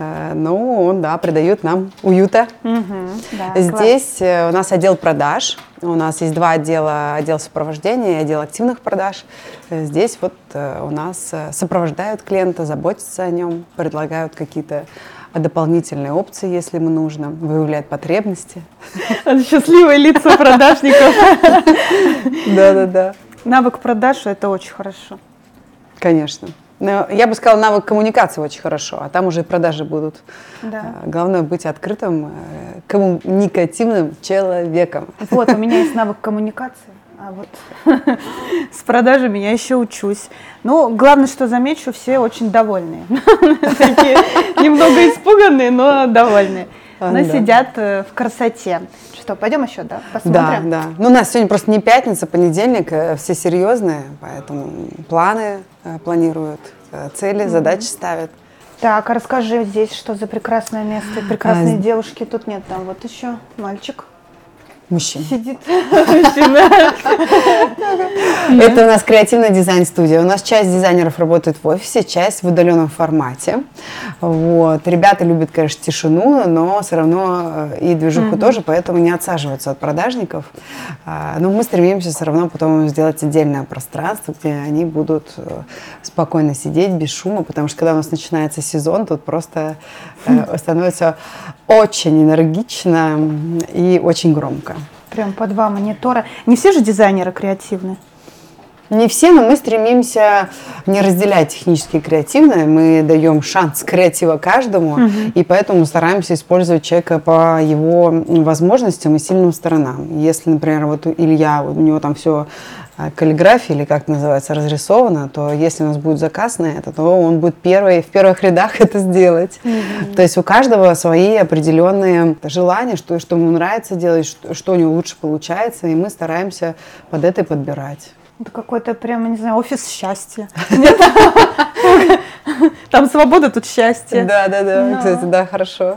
Э, но он, да, придает нам уюта. Здесь класс. Э, у нас отдел продаж. У нас есть два отдела, отдел сопровождения и отдел активных продаж. Э, здесь вот у нас сопровождают клиента, заботятся о нем, предлагают какие-то дополнительные опции, если ему нужно, выявляют потребности. Счастливые лица продажников. Да-да-да. Навык продаж – это очень хорошо. Конечно. Но я бы сказала, навык коммуникации очень хорошо, а там уже и продажи будут. Да. А, главное быть открытым, э, коммуникативным человеком. Вот, у меня есть навык коммуникации, а вот с продажами я еще учусь. Ну, главное, что замечу, все очень довольные. Такие немного испуганные, но довольные. Но сидят э, в красоте. Что, пойдем еще, да, посмотрим? Да, да. Ну, у нас сегодня просто не пятница, понедельник, э, все серьезные, поэтому планы э, планируют, цели, mm-hmm. задачи ставят. Так, а расскажи здесь, что за прекрасное место, прекрасные а, девушки. Тут нет, там вот еще мальчик. Мужчина. Сидит мужчина. Это у нас креативная дизайн-студия. У нас часть дизайнеров работает в офисе, часть в удаленном формате. Вот. Ребята любят, конечно, тишину, но все равно э, и движуху тоже, поэтому не отсаживаются от продажников. А, но мы стремимся все равно потом сделать отдельное пространство, где они будут э, спокойно сидеть, без шума, потому что когда у нас начинается сезон, тут просто э, становится очень энергично и очень громко. Прям по два монитора. Не все же дизайнеры креативные? Не все, но мы стремимся не разделять технически и креативное. Мы даем шанс креатива каждому, угу. и поэтому стараемся использовать человека по его возможностям и сильным сторонам. Если, например, вот Илья, у него там все каллиграфии, или как это называется, разрисовано, то если у нас будет заказ на это, то он будет первый, в первых рядах это сделать. Mm-hmm. То есть у каждого свои определенные желания, что, что ему нравится делать, что, что у него лучше получается, и мы стараемся под это подбирать. Это какой-то прямо, не знаю, офис счастья. Там свобода, тут счастье. Да, да, да, кстати, да, хорошо.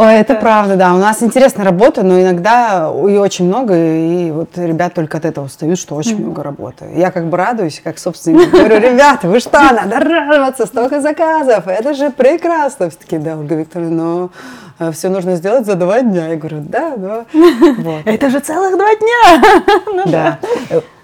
Ой, это правда, да. У нас интересная работа, но иногда и очень много, и вот ребят только от этого устают, что очень много работы. Я как бы радуюсь, как собственник, говорю, ребята, вы что, надо радоваться, столько заказов, это же прекрасно. Все таки да, Ольга Викторовна, но э, все нужно сделать за два дня. Я говорю, да, да. Это же целых два дня. Ну да.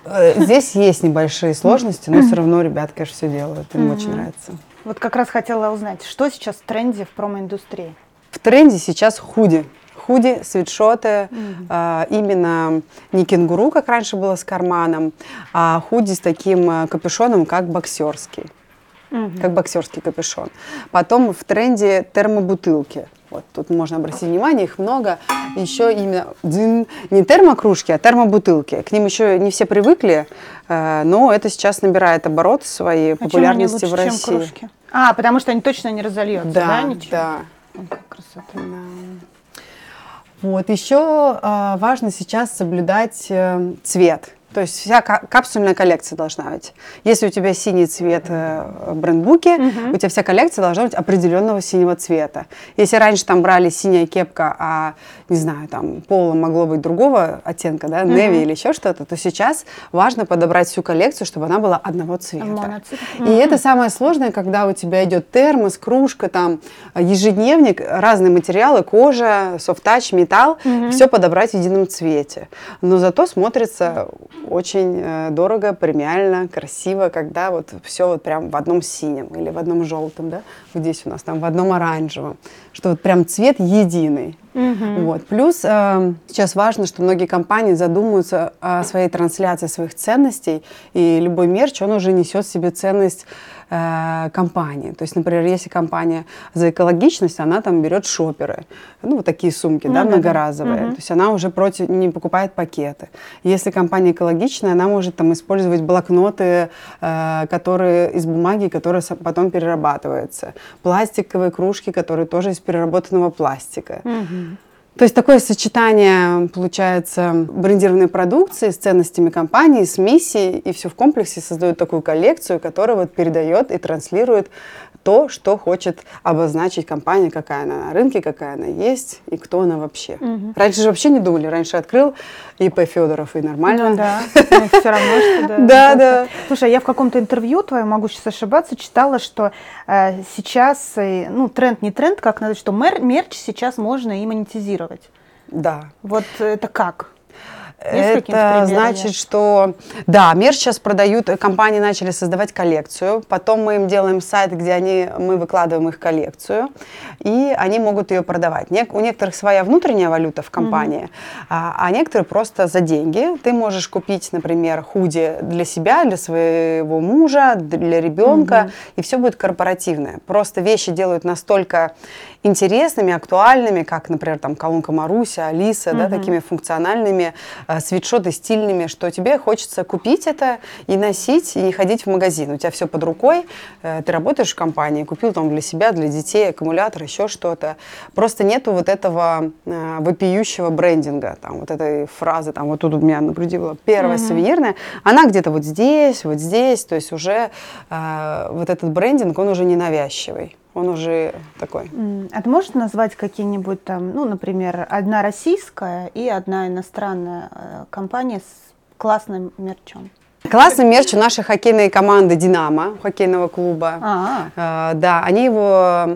Э, здесь есть небольшие сложности, но все равно ребята, конечно, все делают. Им очень нравится. Вот как раз хотела узнать, что сейчас в тренде в промо-индустрии? В тренде сейчас худи. Худи, свитшоты, mm-hmm. а, именно не кенгуру, как раньше было с карманом, а худи с таким э, капюшоном, как боксерский. угу. как боксерский капюшон. Потом в тренде термобутылки. Вот тут можно обратить внимание, их много. Еще именно дзин, не термокружки, а термобутылки. К ним еще не все привыкли, э, но это сейчас набирает обороты своей а популярности лучше, в России. Чем кружки? А, потому что они точно не разольются, да, да ничего? Да. Красота. Да. Вот, еще э, важно сейчас соблюдать э, цвет. То есть вся капсульная коллекция должна быть. Если у тебя синий цвет э, брендбуки, угу. у тебя вся коллекция должна быть определенного синего цвета. Если раньше там брали синяя кепка, а, не знаю, там поло могло быть другого оттенка, да, угу. неви или еще что-то, то сейчас важно подобрать всю коллекцию, чтобы она была одного цвета. Моноцвет. И угу. это самое сложное, когда у тебя идет термос, кружка, там ежедневник, разные материалы, кожа, софт-тач, металл, угу. все подобрать в едином цвете. Но зато смотрится очень э, дорого, премиально, красиво, когда вот все вот прям в одном синем или в одном желтом, да, вот здесь у нас там в одном оранжевом, что вот прям цвет единый. Угу. Вот. Плюс э, сейчас важно, что многие компании задумываются о своей трансляции своих ценностей, и любой мерч, он уже несет в себе ценность э, компании. То есть, например, если компания за экологичность, она там берет шоперы, ну, вот такие сумки, ну, да, многоразовые. Угу. То есть она уже против, не покупает пакеты. Если компания экологичная, она может там использовать блокноты, э, которые из бумаги, которые потом перерабатываются. Пластиковые кружки, которые тоже из переработанного пластика. Угу. То есть такое сочетание, получается, брендированной продукции с ценностями компании, с миссией, и все в комплексе создает такую коллекцию, которая вот передает и транслирует то, что хочет обозначить компания, какая она на рынке, какая она есть и кто она вообще. Угу. Раньше же вообще не думали. Раньше открыл ИП Федоров и нормально. Ну, да, все равно, что да. Да, да. Слушай, я в каком-то интервью твоем, могу сейчас ошибаться, читала, что э, сейчас, э, ну, тренд не тренд, как надо, что мерч сейчас можно и монетизировать. Да. Вот это как? Это значит, что да, мерч сейчас продают, компании начали создавать коллекцию, потом мы им делаем сайт, где они, мы выкладываем их коллекцию, и они могут ее продавать. у некоторых своя внутренняя валюта в компании, mm-hmm. а, а некоторые просто за деньги. Ты можешь купить, например, худи для себя, для своего мужа, для ребенка, mm-hmm. и все будет корпоративное. Просто вещи делают настолько интересными, актуальными, как, например, там колонка Маруся, Алиса, mm-hmm. да, такими функциональными, свитшоты стильными, что тебе хочется купить это и носить, и не ходить в магазин. У тебя все под рукой, э, ты работаешь в компании, купил там для себя, для детей аккумулятор, еще что-то. Просто нету вот этого э, вопиющего брендинга, там, вот этой фразы, там, вот тут у меня на груди была первая mm-hmm. сувенирная, она где-то вот здесь, вот здесь, то есть уже э, вот этот брендинг, он уже не навязчивый он уже такой. А ты можешь назвать какие-нибудь там, ну, например, одна российская и одна иностранная э, компания с классным мерчом? Классный мерч у нашей хоккейной команды «Динамо», хоккейного клуба. А-а. А, да, они его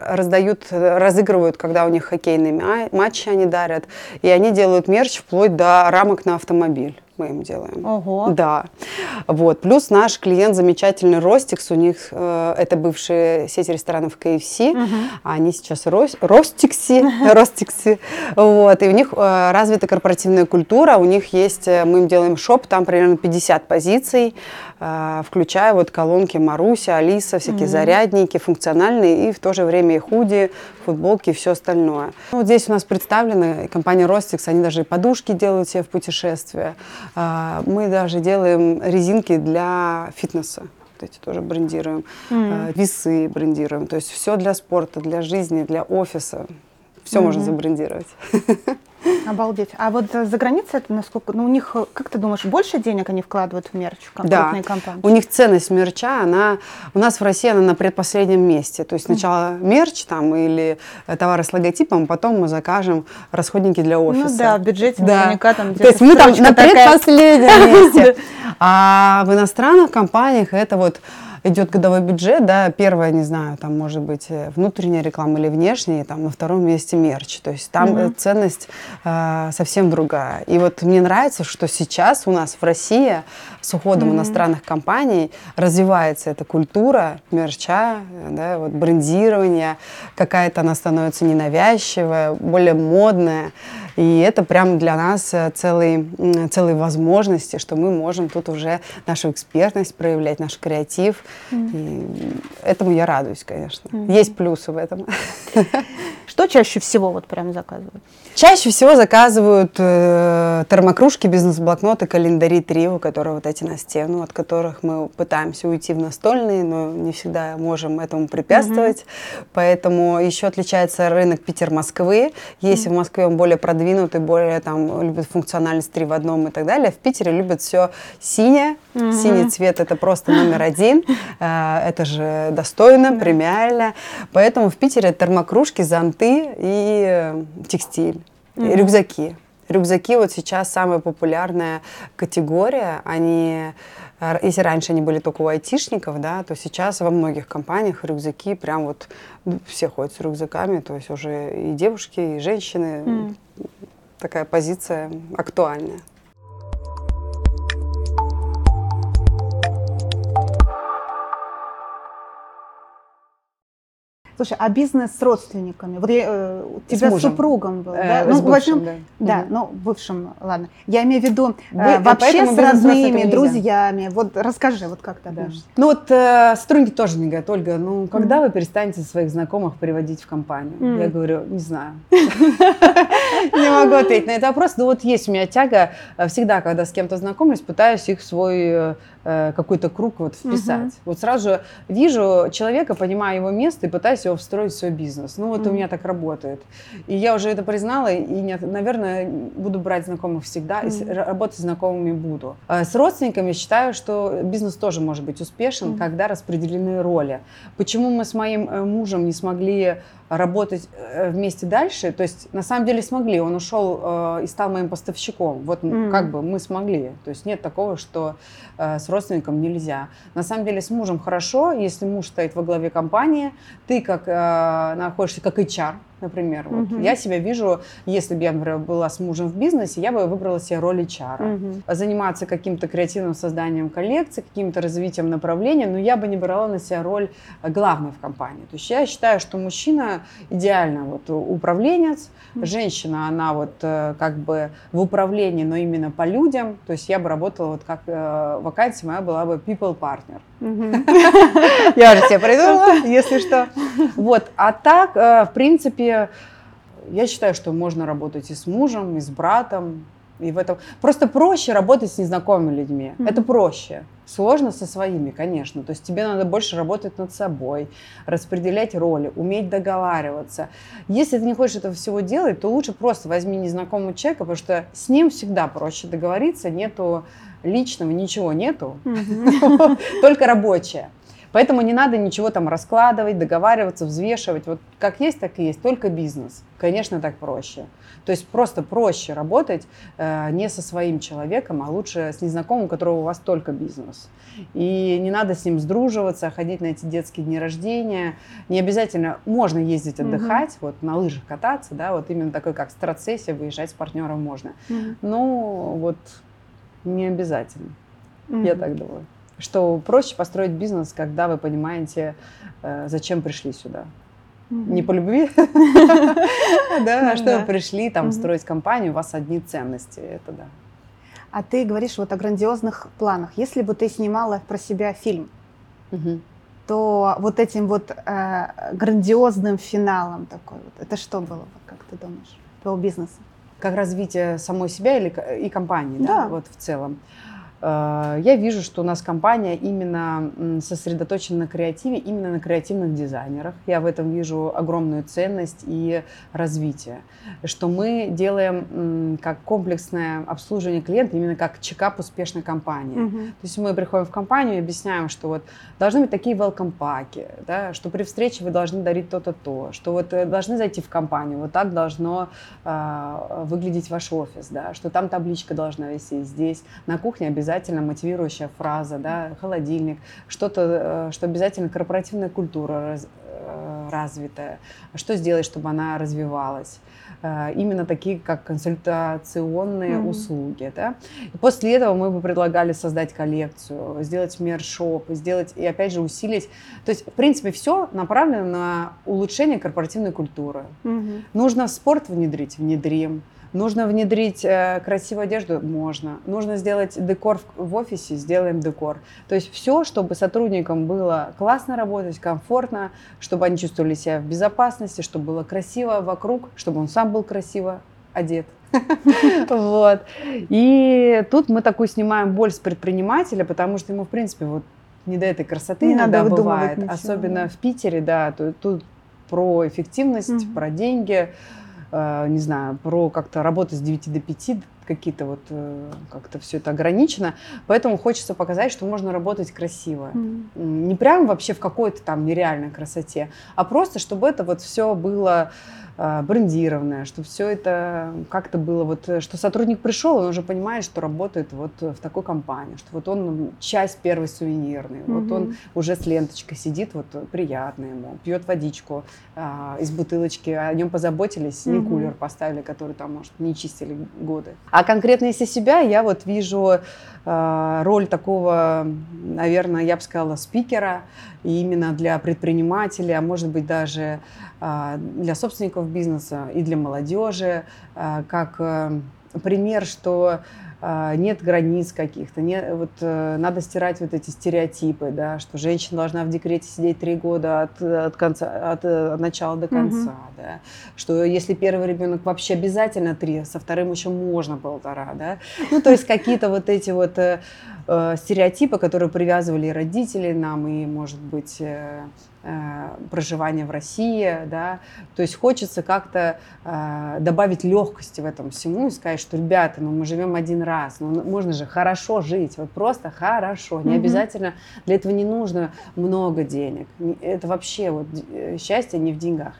раздают, разыгрывают, когда у них хоккейные матчи они дарят. И они делают мерч вплоть до рамок на автомобиль мы им делаем. Ого. Да. Вот. Плюс наш клиент замечательный Ростикс, у них э, это бывшая сеть ресторанов KFC, угу. а они сейчас Рос, Ростикси, Ростикси, вот, и у них э, развита корпоративная культура, у них есть, э, мы им делаем шоп, там примерно 50 позиций, включая вот колонки Маруся, Алиса, всякие угу. зарядники, функциональные, и в то же время и худи, футболки и все остальное. Ну, вот здесь у нас представлена компания Ростикс, они даже и подушки делают себе в путешествия. А, мы даже делаем резинки для фитнеса. Вот эти тоже брендируем. Mm. Весы брендируем. То есть все для спорта, для жизни, для офиса. Все mm-hmm. можно забрендировать. Обалдеть. А вот за границей это насколько, ну у них, как ты думаешь, больше денег они вкладывают в мерч, да. компании? у них ценность мерча, она, у нас в России она на предпоследнем месте. То есть сначала мерч там или товары с логотипом, потом мы закажем расходники для ну офиса. Ну да, в бюджете да. наверняка там То есть мы там на предпоследнем месте. А в иностранных компаниях это вот идет годовой бюджет, да, первое, не знаю, там может быть э, внутренняя реклама или внешняя, там на втором месте мерч. То есть там угу. ценность э, совсем другая. И вот мне нравится, что сейчас у нас в России с уходом угу. иностранных компаний развивается эта культура мерча, да, вот брендирования, какая-то она становится ненавязчивая, более модная. И это прям для нас э, целый, целые возможности, что мы можем тут уже нашу экспертность проявлять, наш креатив. Mm. И этому я радуюсь, конечно. Mm. Есть плюсы в этом. Что чаще всего вот прям заказывают? Чаще всего заказывают э, термокружки, бизнес-блокноты, календари Трио, которые вот эти на стену, от которых мы пытаемся уйти в настольные, но не всегда можем этому препятствовать. Mm-hmm. Поэтому еще отличается рынок Питер-Москвы. Если mm-hmm. в Москве он более продвинутый, более там любит функциональность три в одном и так далее, в Питере любят все синее. Mm-hmm. Синий цвет это просто номер один. Э, это же достойно, mm-hmm. премиально. Поэтому в Питере термокружки, зонты и э, текстиль mm-hmm. рюкзаки. Рюкзаки вот сейчас самая популярная категория. Они, э, если раньше они были только у айтишников, да, то сейчас во многих компаниях рюкзаки прям вот ну, все ходят с рюкзаками, то есть уже и девушки, и женщины. Mm. Такая позиция актуальная. Слушай, а бизнес с родственниками? Вот я, э, у тебя с, с супругом был, э, да? Ну, бывшим, возьмем, да. Да, угу. ну, бывшим, ладно. Я имею в виду Вы, э, вообще с родными, друзьями. Вот расскажи, вот как ты да. относишься? Ну вот э, сотрудники тоже не говорят, Ольга, ну когда mm. вы перестанете своих знакомых приводить в компанию? Mm. Я говорю, не знаю. Не могу ответить на этот вопрос. Но вот есть у меня тяга, э, всегда, когда с кем-то знакомлюсь, пытаюсь их свой э, какой-то круг вот вписать. Вот сразу вижу человека, понимаю его место и пытаюсь его встроить в свой бизнес. Ну вот mm-hmm. у меня так работает. И я уже это признала, и, нет, наверное, буду брать знакомых всегда, mm-hmm. и работать с знакомыми буду. А с родственниками считаю, что бизнес тоже может быть успешен, mm-hmm. когда распределены роли. Почему мы с моим э, мужем не смогли работать э, вместе дальше. То есть на самом деле смогли. Он ушел э, и стал моим поставщиком. Вот mm. как бы мы смогли. То есть нет такого, что э, с родственником нельзя. На самом деле с мужем хорошо, если муж стоит во главе компании, ты как э, находишься как HR, например. Вот. Угу. Я себя вижу, если бы я, например, была с мужем в бизнесе, я бы выбрала себе роль HR. Угу. Заниматься каким-то креативным созданием коллекции, каким-то развитием направления, но я бы не брала на себя роль главной в компании. То есть я считаю, что мужчина идеально вот управленец, угу. женщина, она вот э, как бы в управлении, но именно по людям. То есть я бы работала вот как э, вакансия моя была бы people partner. Я уже тебе придумала, если что. Вот, а так, э, в принципе, я считаю, что можно работать и с мужем, и с братом, и в этом просто проще работать с незнакомыми людьми. Mm-hmm. Это проще. Сложно со своими, конечно. То есть тебе надо больше работать над собой, распределять роли, уметь договариваться. Если ты не хочешь этого всего делать, то лучше просто возьми незнакомого человека, потому что с ним всегда проще договориться, нету личного, ничего нету, mm-hmm. только рабочее. Поэтому не надо ничего там раскладывать, договариваться, взвешивать. Вот как есть, так и есть, только бизнес. Конечно, так проще. То есть просто проще работать э, не со своим человеком, а лучше с незнакомым, у которого у вас только бизнес. И не надо с ним сдруживаться, ходить на эти детские дни рождения. Не обязательно, можно ездить отдыхать, mm вот на лыжах кататься, да, вот именно такой, как страцессия, выезжать с партнером можно. mm Ну, вот не обязательно. mm Я так думаю что проще построить бизнес, когда вы понимаете, э, зачем пришли сюда. Не по любви, да, а что вы пришли там строить компанию, у вас одни ценности, это да. А ты говоришь вот о грандиозных планах. Если бы ты снимала про себя фильм, то вот этим вот э, грандиозным финалом такой вот, это что было, как ты думаешь, твоего бизнеса? Как развитие самой себя или и компании, да, да вот в целом. Э, я вижу, что у нас компания именно сосредоточена на креативе, именно на креативных дизайнерах. Я в этом вижу огромную ценность и развитие. Что мы делаем как комплексное обслуживание клиента, именно как чекап успешной компании. Угу. То есть мы приходим в компанию и объясняем, что вот должны быть такие welcome паки, да, что при встрече вы должны дарить то-то то, что вот э, должны зайти в компанию, вот так должно э, выглядеть ваш офис, да, что там табличка должна висеть, здесь на кухне обязательно обязательно мотивирующая фраза, да, холодильник, что-то, э, что обязательно корпоративная культура раз, э, развитая, что сделать, чтобы она развивалась э, именно такие, как консультационные mm-hmm. услуги. Да? И после этого мы бы предлагали создать коллекцию, сделать мершоп, сделать и опять же усилить. То есть, в принципе, все направлено на улучшение корпоративной культуры. Mm-hmm. Нужно в спорт внедрить, внедрим Нужно внедрить э, красивую одежду? Можно. Нужно сделать декор в, в офисе? Сделаем декор. То есть все, чтобы сотрудникам было классно работать, комфортно, чтобы они чувствовали себя в безопасности, чтобы было красиво вокруг, чтобы он сам был красиво одет. Вот. И тут мы такую снимаем боль с предпринимателя, потому что ему, в принципе, вот не до этой красоты не иногда бывает. Ничего. Особенно в Питере, да, тут про эффективность, угу. про деньги, не знаю, про как-то работу с 9 до 5, какие-то вот э, как-то все это ограничено. Поэтому хочется показать, что можно работать красиво. Mm. Не прям вообще в какой-то там нереальной красоте, а просто, чтобы это вот все было брендированное, что все это как-то было вот, что сотрудник пришел, он уже понимает, что работает вот в такой компании, что вот он часть первой сувенирной, mm-hmm. вот он уже с ленточкой сидит, вот приятно ему, пьет водичку а, из бутылочки, о нем позаботились, mm-hmm. не кулер поставили, который там, может, не чистили годы. А конкретно если себя, я вот вижу а, роль такого, наверное, я бы сказала, спикера, именно для предпринимателей, а может быть даже а, для собственников бизнеса и для молодежи, а, как э, пример, что а, нет границ каких-то, нет, вот, э, надо стирать вот эти стереотипы, да, что женщина должна в декрете сидеть три года от, от, конца, от, э, от начала до конца, угу. да, что если первый ребенок вообще обязательно три, со вторым еще можно полтора, да, ну то есть какие-то вот эти вот э, стереотипы, которые привязывали родители нам и, может быть, Э, проживания в России, да, то есть хочется как-то э, добавить легкости в этом всему и сказать, что, ребята, ну мы живем один раз, ну можно же хорошо жить, вот просто хорошо, не mm-hmm. обязательно, для этого не нужно много денег, это вообще вот э, счастье не в деньгах,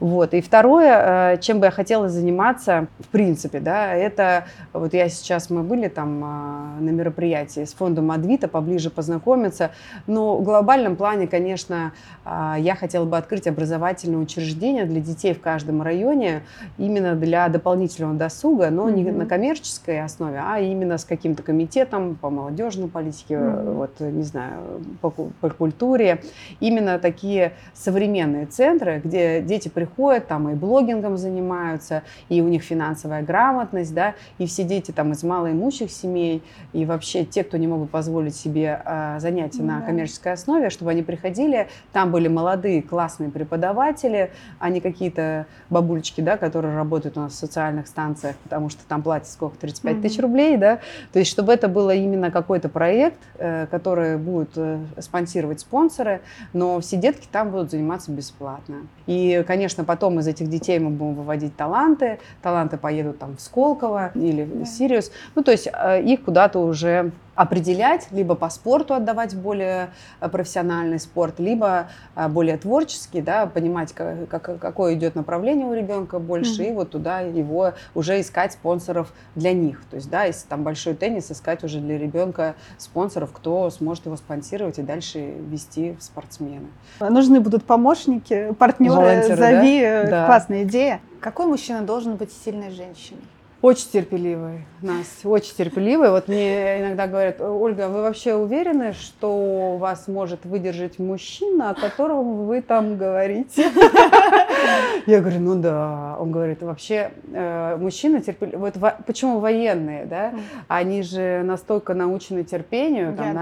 вот, и второе, э, чем бы я хотела заниматься, в принципе, да, это, вот я сейчас, мы были там э, на мероприятии с фондом Адвита, поближе познакомиться, но в глобальном плане, конечно, я хотела бы открыть образовательное учреждение для детей в каждом районе именно для дополнительного досуга, но mm-hmm. не на коммерческой основе, а именно с каким-то комитетом по молодежной политике, mm-hmm. вот, не знаю, по, по культуре. Именно такие современные центры, где дети приходят, там и блогингом занимаются, и у них финансовая грамотность, да, и все дети там из малоимущих семей, и вообще те, кто не могут позволить себе а, занятия mm-hmm. на коммерческой основе, чтобы они приходили, там были молодые классные преподаватели, а не какие-то бабульчики, да, которые работают у нас в социальных станциях, потому что там платят сколько, 35 mm-hmm. тысяч рублей, да, то есть чтобы это было именно какой-то проект, э, который будет э, спонсировать спонсоры, но все детки там будут заниматься бесплатно. И, конечно, потом из этих детей мы будем выводить таланты, таланты поедут там в Сколково или в Сириус, ну, то есть э, их куда-то уже определять, либо по спорту отдавать более э, профессиональный спорт, либо э, более творческий, да, понимать, как, как, какое идет направление у ребенка больше, mm-hmm. и вот туда его уже искать спонсоров для них. То есть, да, если там большой теннис, искать уже для ребенка спонсоров, кто сможет его спонсировать и дальше вести в спортсмены. Нужны будут помощники, партнеры, Волонтеры, зови, да? Э, классная да. идея. Какой мужчина должен быть сильной женщиной? Очень терпеливый, Настя, очень терпеливый. Вот мне иногда говорят, Ольга, вы вообще уверены, что вас может выдержать мужчина, о котором вы там говорите? Я говорю, ну да. Он говорит, вообще э, мужчина терпеливый. Вот почему военные, да? Они же настолько научены терпению. Там.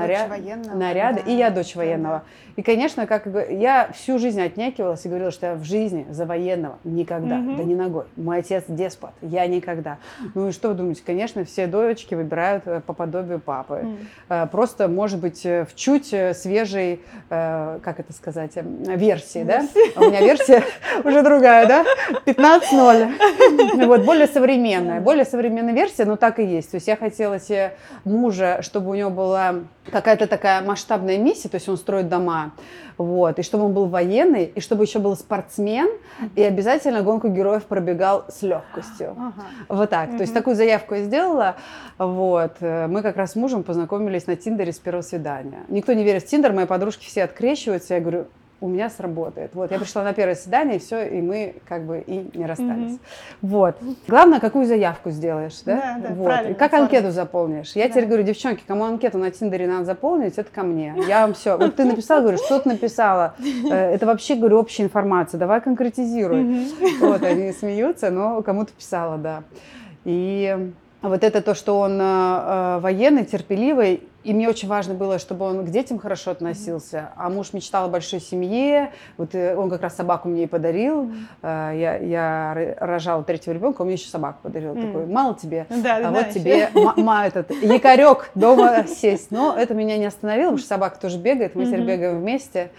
Наряды. И я дочь военного. И, конечно, как я всю жизнь отнекивалась и говорила, что я в жизни за военного никогда, да не ногой. Мой отец деспот, я никогда. Ну и что вы думаете? Конечно, все дочки выбирают э, по подобию папы. Mm. Просто, может быть, э, в чуть свежей, как это сказать, версии, да? А у меня версия уже другая, да? 15.0. Вот, более современная. Более современная версия, но так и есть. То есть я хотела себе мужа, чтобы у него была какая-то такая масштабная миссия, то есть он строит дома, вот, и чтобы он был военный, и чтобы еще был спортсмен, и обязательно гонку героев пробегал с легкостью. Ага. Вот так. Угу. То есть такую заявку я сделала, вот. Мы как раз с мужем познакомились на Тиндере с первого свидания. Никто не верит в Тиндер, мои подружки все открещиваются, я говорю, у меня сработает. Вот, я пришла на первое свидание, и все, и мы как бы и не расстались. Mm-hmm. Вот. Главное, какую заявку сделаешь, да? Да, да, вот. Правильно, как анкету заполнишь. Я да. теперь говорю, девчонки, кому анкету на Тиндере надо заполнить, это ко мне. Я вам все. Вот ты написала, говорю, что ты написала? Э, это вообще, говорю, общая информация, давай конкретизируй. Mm-hmm. Вот, они смеются, но кому-то писала, да. И вот это то, что он э, военный, терпеливый, и мне очень важно было, чтобы он к детям хорошо относился. А муж мечтал о большой семье. Вот э, он как раз собаку мне и подарил. Mm-hmm. Я, я рожала третьего ребенка, он мне еще собаку подарил. Mm-hmm. Такой, мало тебе, да, а да, вот да, тебе ма- этот якорек дома сесть. Но это меня не остановило, потому что собака тоже бегает, мы теперь бегаем вместе.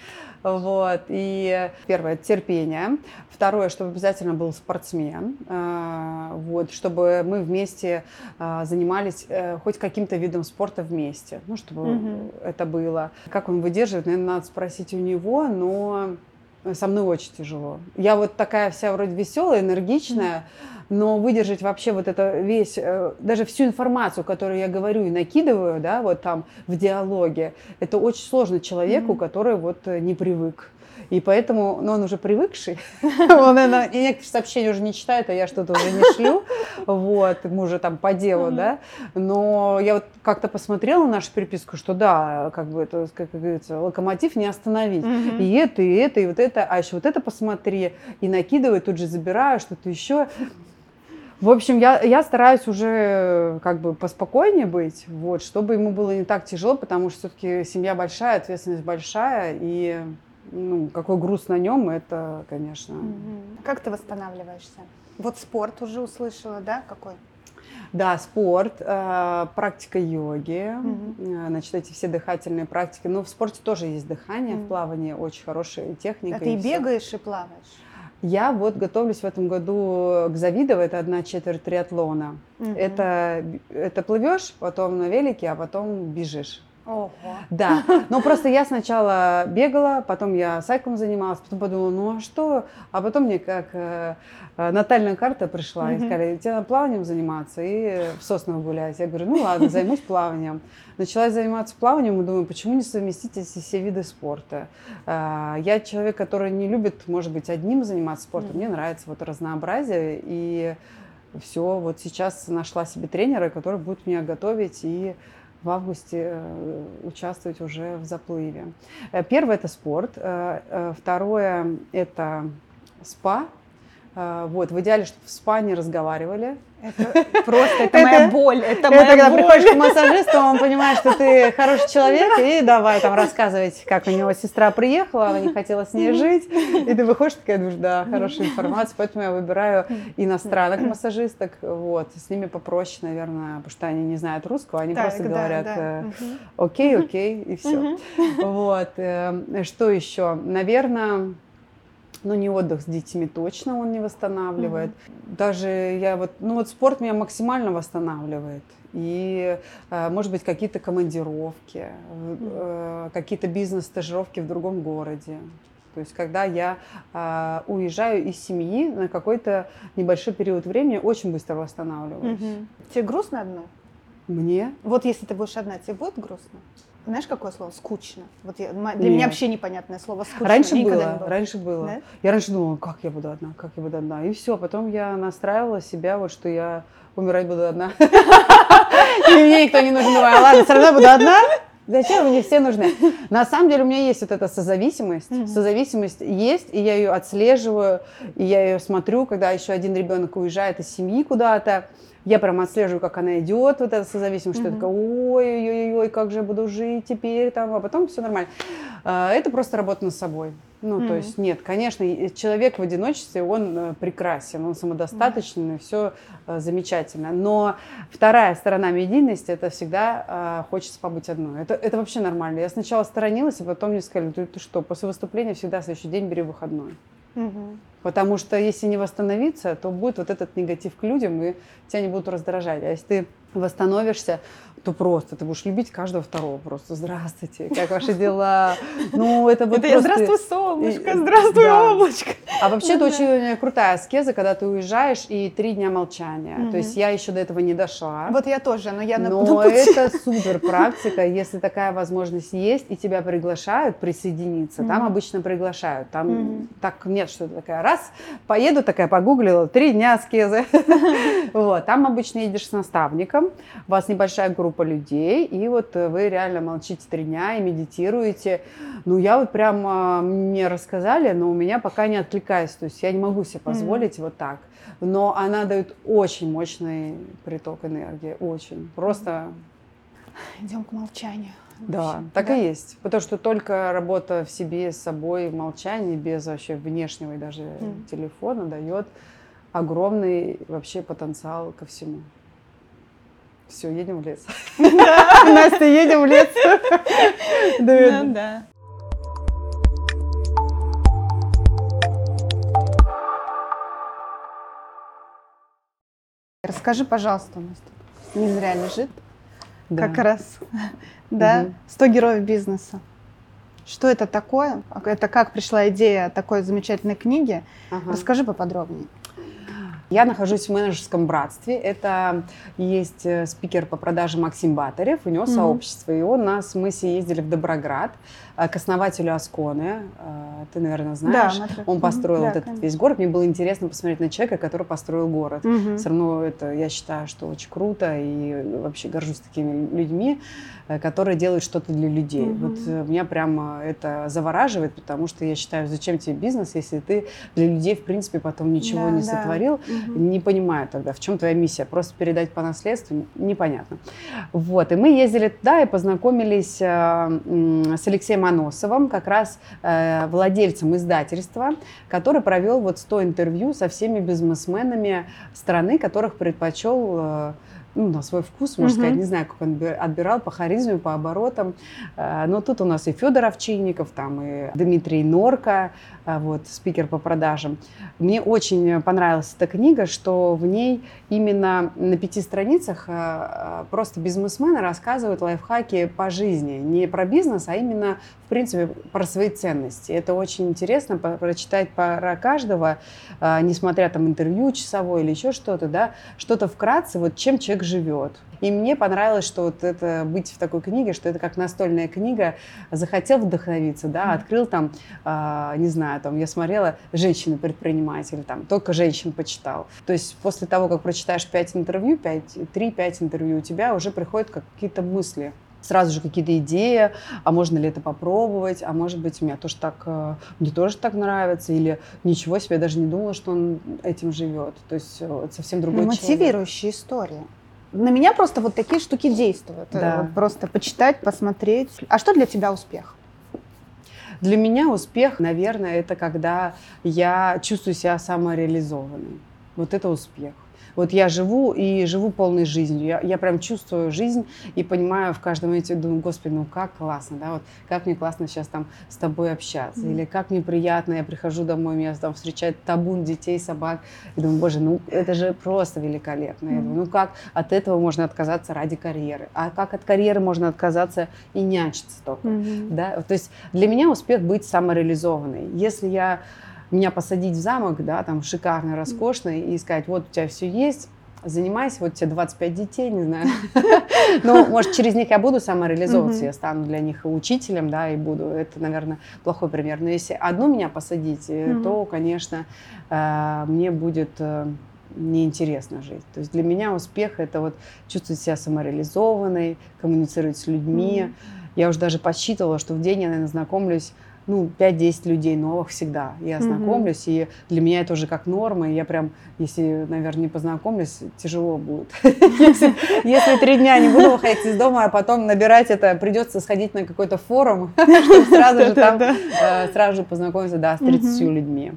Вот. И первое – терпение. Второе, чтобы обязательно был спортсмен. А, вот, чтобы мы вместе а, занимались э, хоть каким-то видом спорта вместе. Ну, чтобы угу. это было. Как он выдерживает, наверное, надо спросить у него, но со мной очень тяжело. Я вот такая вся вроде веселая, энергичная, но выдержать вообще вот это весь, э, даже всю информацию, которую я говорю и накидываю, да, вот там в диалоге, это очень сложно человеку, mm-hmm. который вот э, не привык. И поэтому, ну, он уже привыкший, он, наверное, некоторые сообщения уже не читает, а я что-то уже не шлю, вот, мы уже там по делу, да, но я вот как-то посмотрела нашу переписку, что да, как бы это, как говорится, локомотив не остановить, и это, и это, и вот это, а еще вот это посмотри, и накидывай, тут же забираю, что-то еще, в общем, я, я стараюсь уже как бы поспокойнее быть, вот, чтобы ему было не так тяжело, потому что все-таки семья большая, ответственность большая, и ну, какой груз на нем, это, конечно. Как ты восстанавливаешься? Вот спорт уже услышала, да, какой? Да, спорт, э, практика йоги, угу. значит, эти все дыхательные практики. Но в спорте тоже есть дыхание, угу. в плавании очень хорошая техника. А ты и бегаешь все. и плаваешь? Я вот готовлюсь в этом году к Завидово, это одна четверть триатлона. Угу. Это, это плывешь, потом на велике, а потом бежишь. Ого. Да, но просто я сначала бегала, потом я сайклом занималась, потом подумала, ну а что? А потом мне как э, э натальная карта пришла, mm-hmm. и сказали, тебе надо плаванием заниматься и в соснах гулять. Я говорю, ну ладно, займусь плаванием. Начала заниматься плаванием и думаю, почему не совместить эти все виды спорта? Э, я человек, который не любит, может быть, одним заниматься спортом, mm-hmm. мне нравится вот разнообразие, и все, вот сейчас нашла себе тренера, который будет меня готовить и в августе э, участвовать уже в заплыве. Э, первое – это спорт. Э, второе – это спа. Вот, в идеале, чтобы в спа не разговаривали, это просто, это моя боль, это моя когда приходишь к массажисту, он понимает, что ты хороший человек, и давай там рассказывать, как у него сестра приехала, она не хотела с ней жить, и ты выходишь такая, думаешь, да, хорошая информация, поэтому я выбираю иностранных массажисток, вот, с ними попроще, наверное, потому что они не знают русского, они так, просто да, говорят, да. Э, окей, окей, и все. Вот, э, что еще? Наверное, но не отдых с детьми точно он не восстанавливает. Mm-hmm. Даже я вот, ну вот спорт меня максимально восстанавливает. И, э, может быть, какие-то командировки, mm-hmm. какие-то бизнес-стажировки в другом городе. То есть, когда я э, уезжаю из семьи на какой-то небольшой период времени, очень быстро восстанавливаюсь. Угу. Тебе грустно одно? Мне? Вот если ты будешь одна, тебе будет грустно? Знаешь, какое слово? Скучно. Вот я, для Нет. меня вообще непонятное слово скучно. Раньше было, было, раньше было. Да? Я раньше думала, как я буду одна, как я буду одна. И все, потом я настраивала себя, вот что я умирать буду одна. И мне никто не нужен. Ладно, все равно буду одна. Зачем мне все нужны? На самом деле у меня есть вот эта созависимость. Mm-hmm. Созависимость есть, и я ее отслеживаю, и я ее смотрю, когда еще один ребенок уезжает из семьи куда-то я прям отслеживаю, как она идет, вот эта созависимость, mm-hmm. что я такая, ой-ой-ой, как же я буду жить теперь, там, а потом все нормально. А, это просто работа над собой. Ну, mm-hmm. то есть, нет, конечно, человек в одиночестве, он э, прекрасен, он самодостаточный, mm-hmm. все э, замечательно. Но вторая сторона медийности, это всегда э, хочется побыть одной. Это, это вообще нормально. Я сначала сторонилась, а потом мне сказали, ты, ты что, после выступления всегда следующий день бери выходной. Mm-hmm. Потому что если не восстановиться, то будет вот этот негатив к людям, и тебя не будут раздражать. А если ты восстановишься, то просто ты будешь любить каждого второго просто. Здравствуйте, как ваши дела? Ну, это вот это просто... Здравствуй, солнышко, здравствуй, да. облачко. А вообще это очень крутая аскеза, когда ты уезжаешь и три дня молчания. Угу. То есть я еще до этого не дошла. Вот я тоже, но я на Но это супер практика, если такая возможность есть, и тебя приглашают присоединиться. Угу. Там обычно приглашают. Там угу. так нет, что то такая раз, поеду такая, погуглила, три дня аскезы. Вот, там обычно едешь с наставником, у вас небольшая группа группа людей, и вот вы реально молчите три дня и медитируете. Ну, я вот прям, мне рассказали, но у меня пока не откликаюсь, то есть я не могу себе позволить mm-hmm. вот так. Но она дает очень мощный приток энергии, очень. Просто... Идем к молчанию. Да, так да? и есть. Потому что только работа в себе, с собой, в молчании, без вообще внешнего и даже mm. телефона дает огромный вообще потенциал ко всему. Все, едем в лес. Настя, едем в лес. Да, Расскажи, пожалуйста, у нас тут не зря лежит. Да. Как раз, да, 100 героев бизнеса. Что это такое? Это как пришла идея такой замечательной книги? Ага. Расскажи поподробнее. Я нахожусь в менеджерском братстве. Это есть э, спикер по продаже Максим Батарев, у него mm-hmm. сообщество. И он нас, мы все ездили в Доброград к основателю Асконы. Э, ты, наверное, знаешь. Да, он построил mm-hmm. вот да, этот конечно. весь город. Мне было интересно посмотреть на человека, который построил город. Mm-hmm. Все равно это, я считаю, что очень круто. И вообще горжусь такими людьми, которые делают что-то для людей. Mm-hmm. Вот меня прямо это завораживает, потому что я считаю, зачем тебе бизнес, если ты для людей, в принципе, потом ничего да, не да. сотворил. Mm-hmm не понимаю тогда, в чем твоя миссия. Просто передать по наследству непонятно. Вот. И мы ездили туда и познакомились э, с Алексеем Аносовым, как раз э, владельцем издательства, который провел вот 100 интервью со всеми бизнесменами страны, которых предпочел э, ну, на свой вкус, можно mm-hmm. сказать, не знаю, как он отбирал по харизме, по оборотам. Э, но тут у нас и Федор Овчинников, там и Дмитрий Норка, э, вот, спикер по продажам. Мне очень понравилась эта книга, что в ней именно на пяти страницах э, просто бизнесмены рассказывают лайфхаки по жизни. Не про бизнес, а именно, в принципе, про свои ценности. Это очень интересно прочитать про каждого, несмотря там интервью часовое или еще что-то, да, что-то вкратце, вот чем человек живет. И мне понравилось, что вот это быть в такой книге, что это как настольная книга. Захотел вдохновиться, да, открыл там, э, не знаю, там я смотрела женщины-предприниматели, там только женщин почитал. То есть после того, как прочитаешь 5 интервью, 3-5 интервью, у тебя уже приходят какие-то мысли сразу же какие-то идеи, а можно ли это попробовать, а может быть, у меня тоже так, э, мне тоже так нравится, или ничего себе, я даже не думала, что он этим живет. То есть э, совсем другой Мотивирующая человек. история на меня просто вот такие штуки действуют. Да. Вот просто почитать, посмотреть. А что для тебя успех? Для меня успех, наверное, это когда я чувствую себя самореализованной. Вот это успех. Вот я живу и живу полной жизнью. Я, я прям чувствую жизнь и понимаю в каждом моменте, думаю, господи, ну как классно, да, вот как мне классно сейчас там с тобой общаться. Mm-hmm. Или как мне приятно, я прихожу домой, меня там встречает табун детей, собак. И думаю, боже, ну это же просто великолепно. Mm-hmm. Я думаю, ну как от этого можно отказаться ради карьеры? А как от карьеры можно отказаться и нянчиться только? Mm-hmm. Да? То есть для меня успех быть самореализованной. Если я меня посадить в замок, да, там шикарный, роскошный, и сказать, вот у тебя все есть, занимайся, вот тебе 25 детей, не знаю. Ну, может, через них я буду самореализовываться, я стану для них учителем, да, и буду. Это, наверное, плохой пример. Но если одну меня посадить, э, то, конечно, э, мне будет э, неинтересно жить. То есть для меня успех – это вот чувствовать себя самореализованной, коммуницировать с людьми. Я уже даже подсчитывала, что в день я, наверное, знакомлюсь ну, 5-10 людей новых всегда. Я знакомлюсь, mm-hmm. и для меня это уже как норма. И я прям, если, наверное, не познакомлюсь, тяжело будет. Если три дня не буду выходить из дома, а потом набирать это, придется сходить на какой-то форум, чтобы сразу же там, э, сразу же познакомиться, да, с 30 людьми.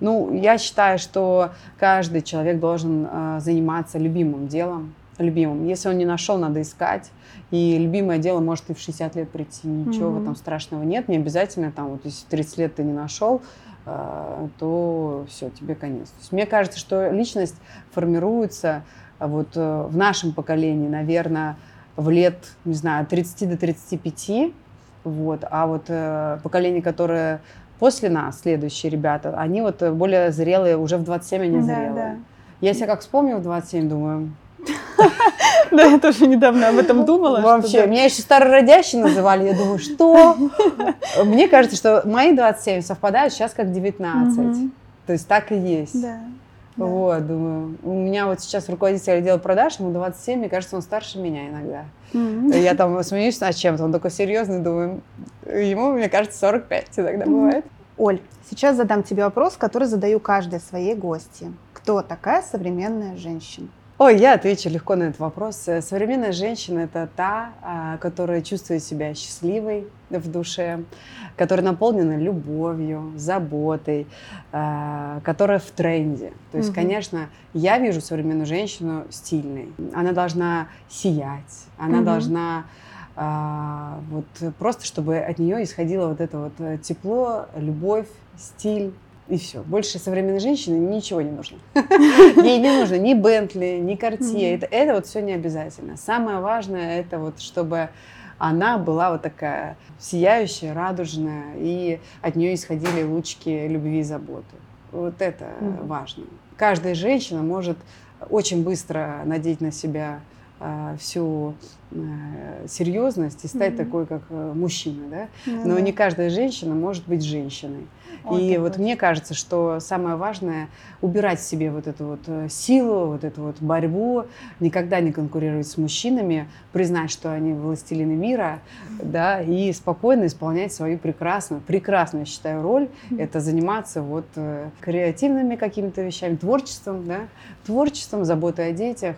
Ну, я считаю, что каждый человек должен э, заниматься любимым делом, любимым. Если он не нашел, надо искать. И любимое дело может и в 60 лет прийти. Ничего mm-hmm. в этом страшного нет. Не обязательно там, вот если 30 лет ты не нашел, э, то все, тебе конец. То есть, мне кажется, что личность формируется э, вот э, в нашем поколении, наверное, в лет, не знаю, от 30 до 35. Вот. А вот поколение, которое после нас, следующие ребята, они вот более зрелые, уже в 27 они зрелые. Да, да. Я себя как вспомню в 27, думаю, Да, я тоже недавно об этом думала. Вообще, меня еще старородящий называли. Я думаю, что? Мне кажется, что мои 27 совпадают сейчас как 19. То есть так и есть. Да. Вот, думаю, у меня вот сейчас руководитель отдела продаж, ему 27, мне кажется, он старше меня иногда. Mm-hmm. Я там смеюсь над чем-то, он такой серьезный, думаю, ему, мне кажется, 45 иногда mm-hmm. бывает. Оль, сейчас задам тебе вопрос, который задаю каждой своей гости. Кто такая современная женщина? Ой, я отвечу легко на этот вопрос. Современная женщина – это та, а, которая чувствует себя счастливой в душе, которая наполнена любовью, заботой, а, которая в тренде. То есть, угу. конечно, я вижу современную женщину стильной. Она должна сиять, она угу. должна а, вот просто, чтобы от нее исходило вот это вот э, тепло, любовь, стиль, и все. Больше современной женщины ничего не нужно. Ей не нужно ни Бентли, ни Картье. Это, это вот все не обязательно. Самое важное это вот, чтобы она была вот такая сияющая, радужная, и от нее исходили лучки любви и заботы. Вот это важно. Каждая женщина может очень быстро надеть на себя всю э, серьезность и стать mm такой, как э, мужчина, да? Mm-hmm. Но не каждая женщина может быть женщиной. Вот и вот мне кажется, что самое важное убирать в себе вот эту вот э, силу, вот эту вот борьбу, никогда не конкурировать с мужчинами, признать, что они властелины мира, да, и спокойно исполнять свою прекрасную, прекрасную, я считаю, роль. Это заниматься вот креативными какими-то вещами, творчеством, да, творчеством, заботой о детях,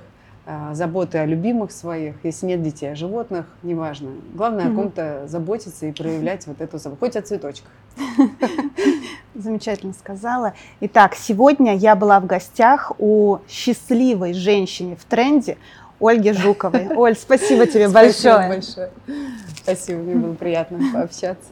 заботы о любимых своих, если нет детей, о животных, неважно. Главное mm-hmm. о ком-то заботиться и проявлять вот эту заботу, хоть о цветочках. Замечательно сказала. Итак, сегодня я была в гостях у счастливой женщины в тренде Ольги Жуковой. Оль, спасибо тебе большое. Спасибо большое. Спасибо, мне было приятно пообщаться.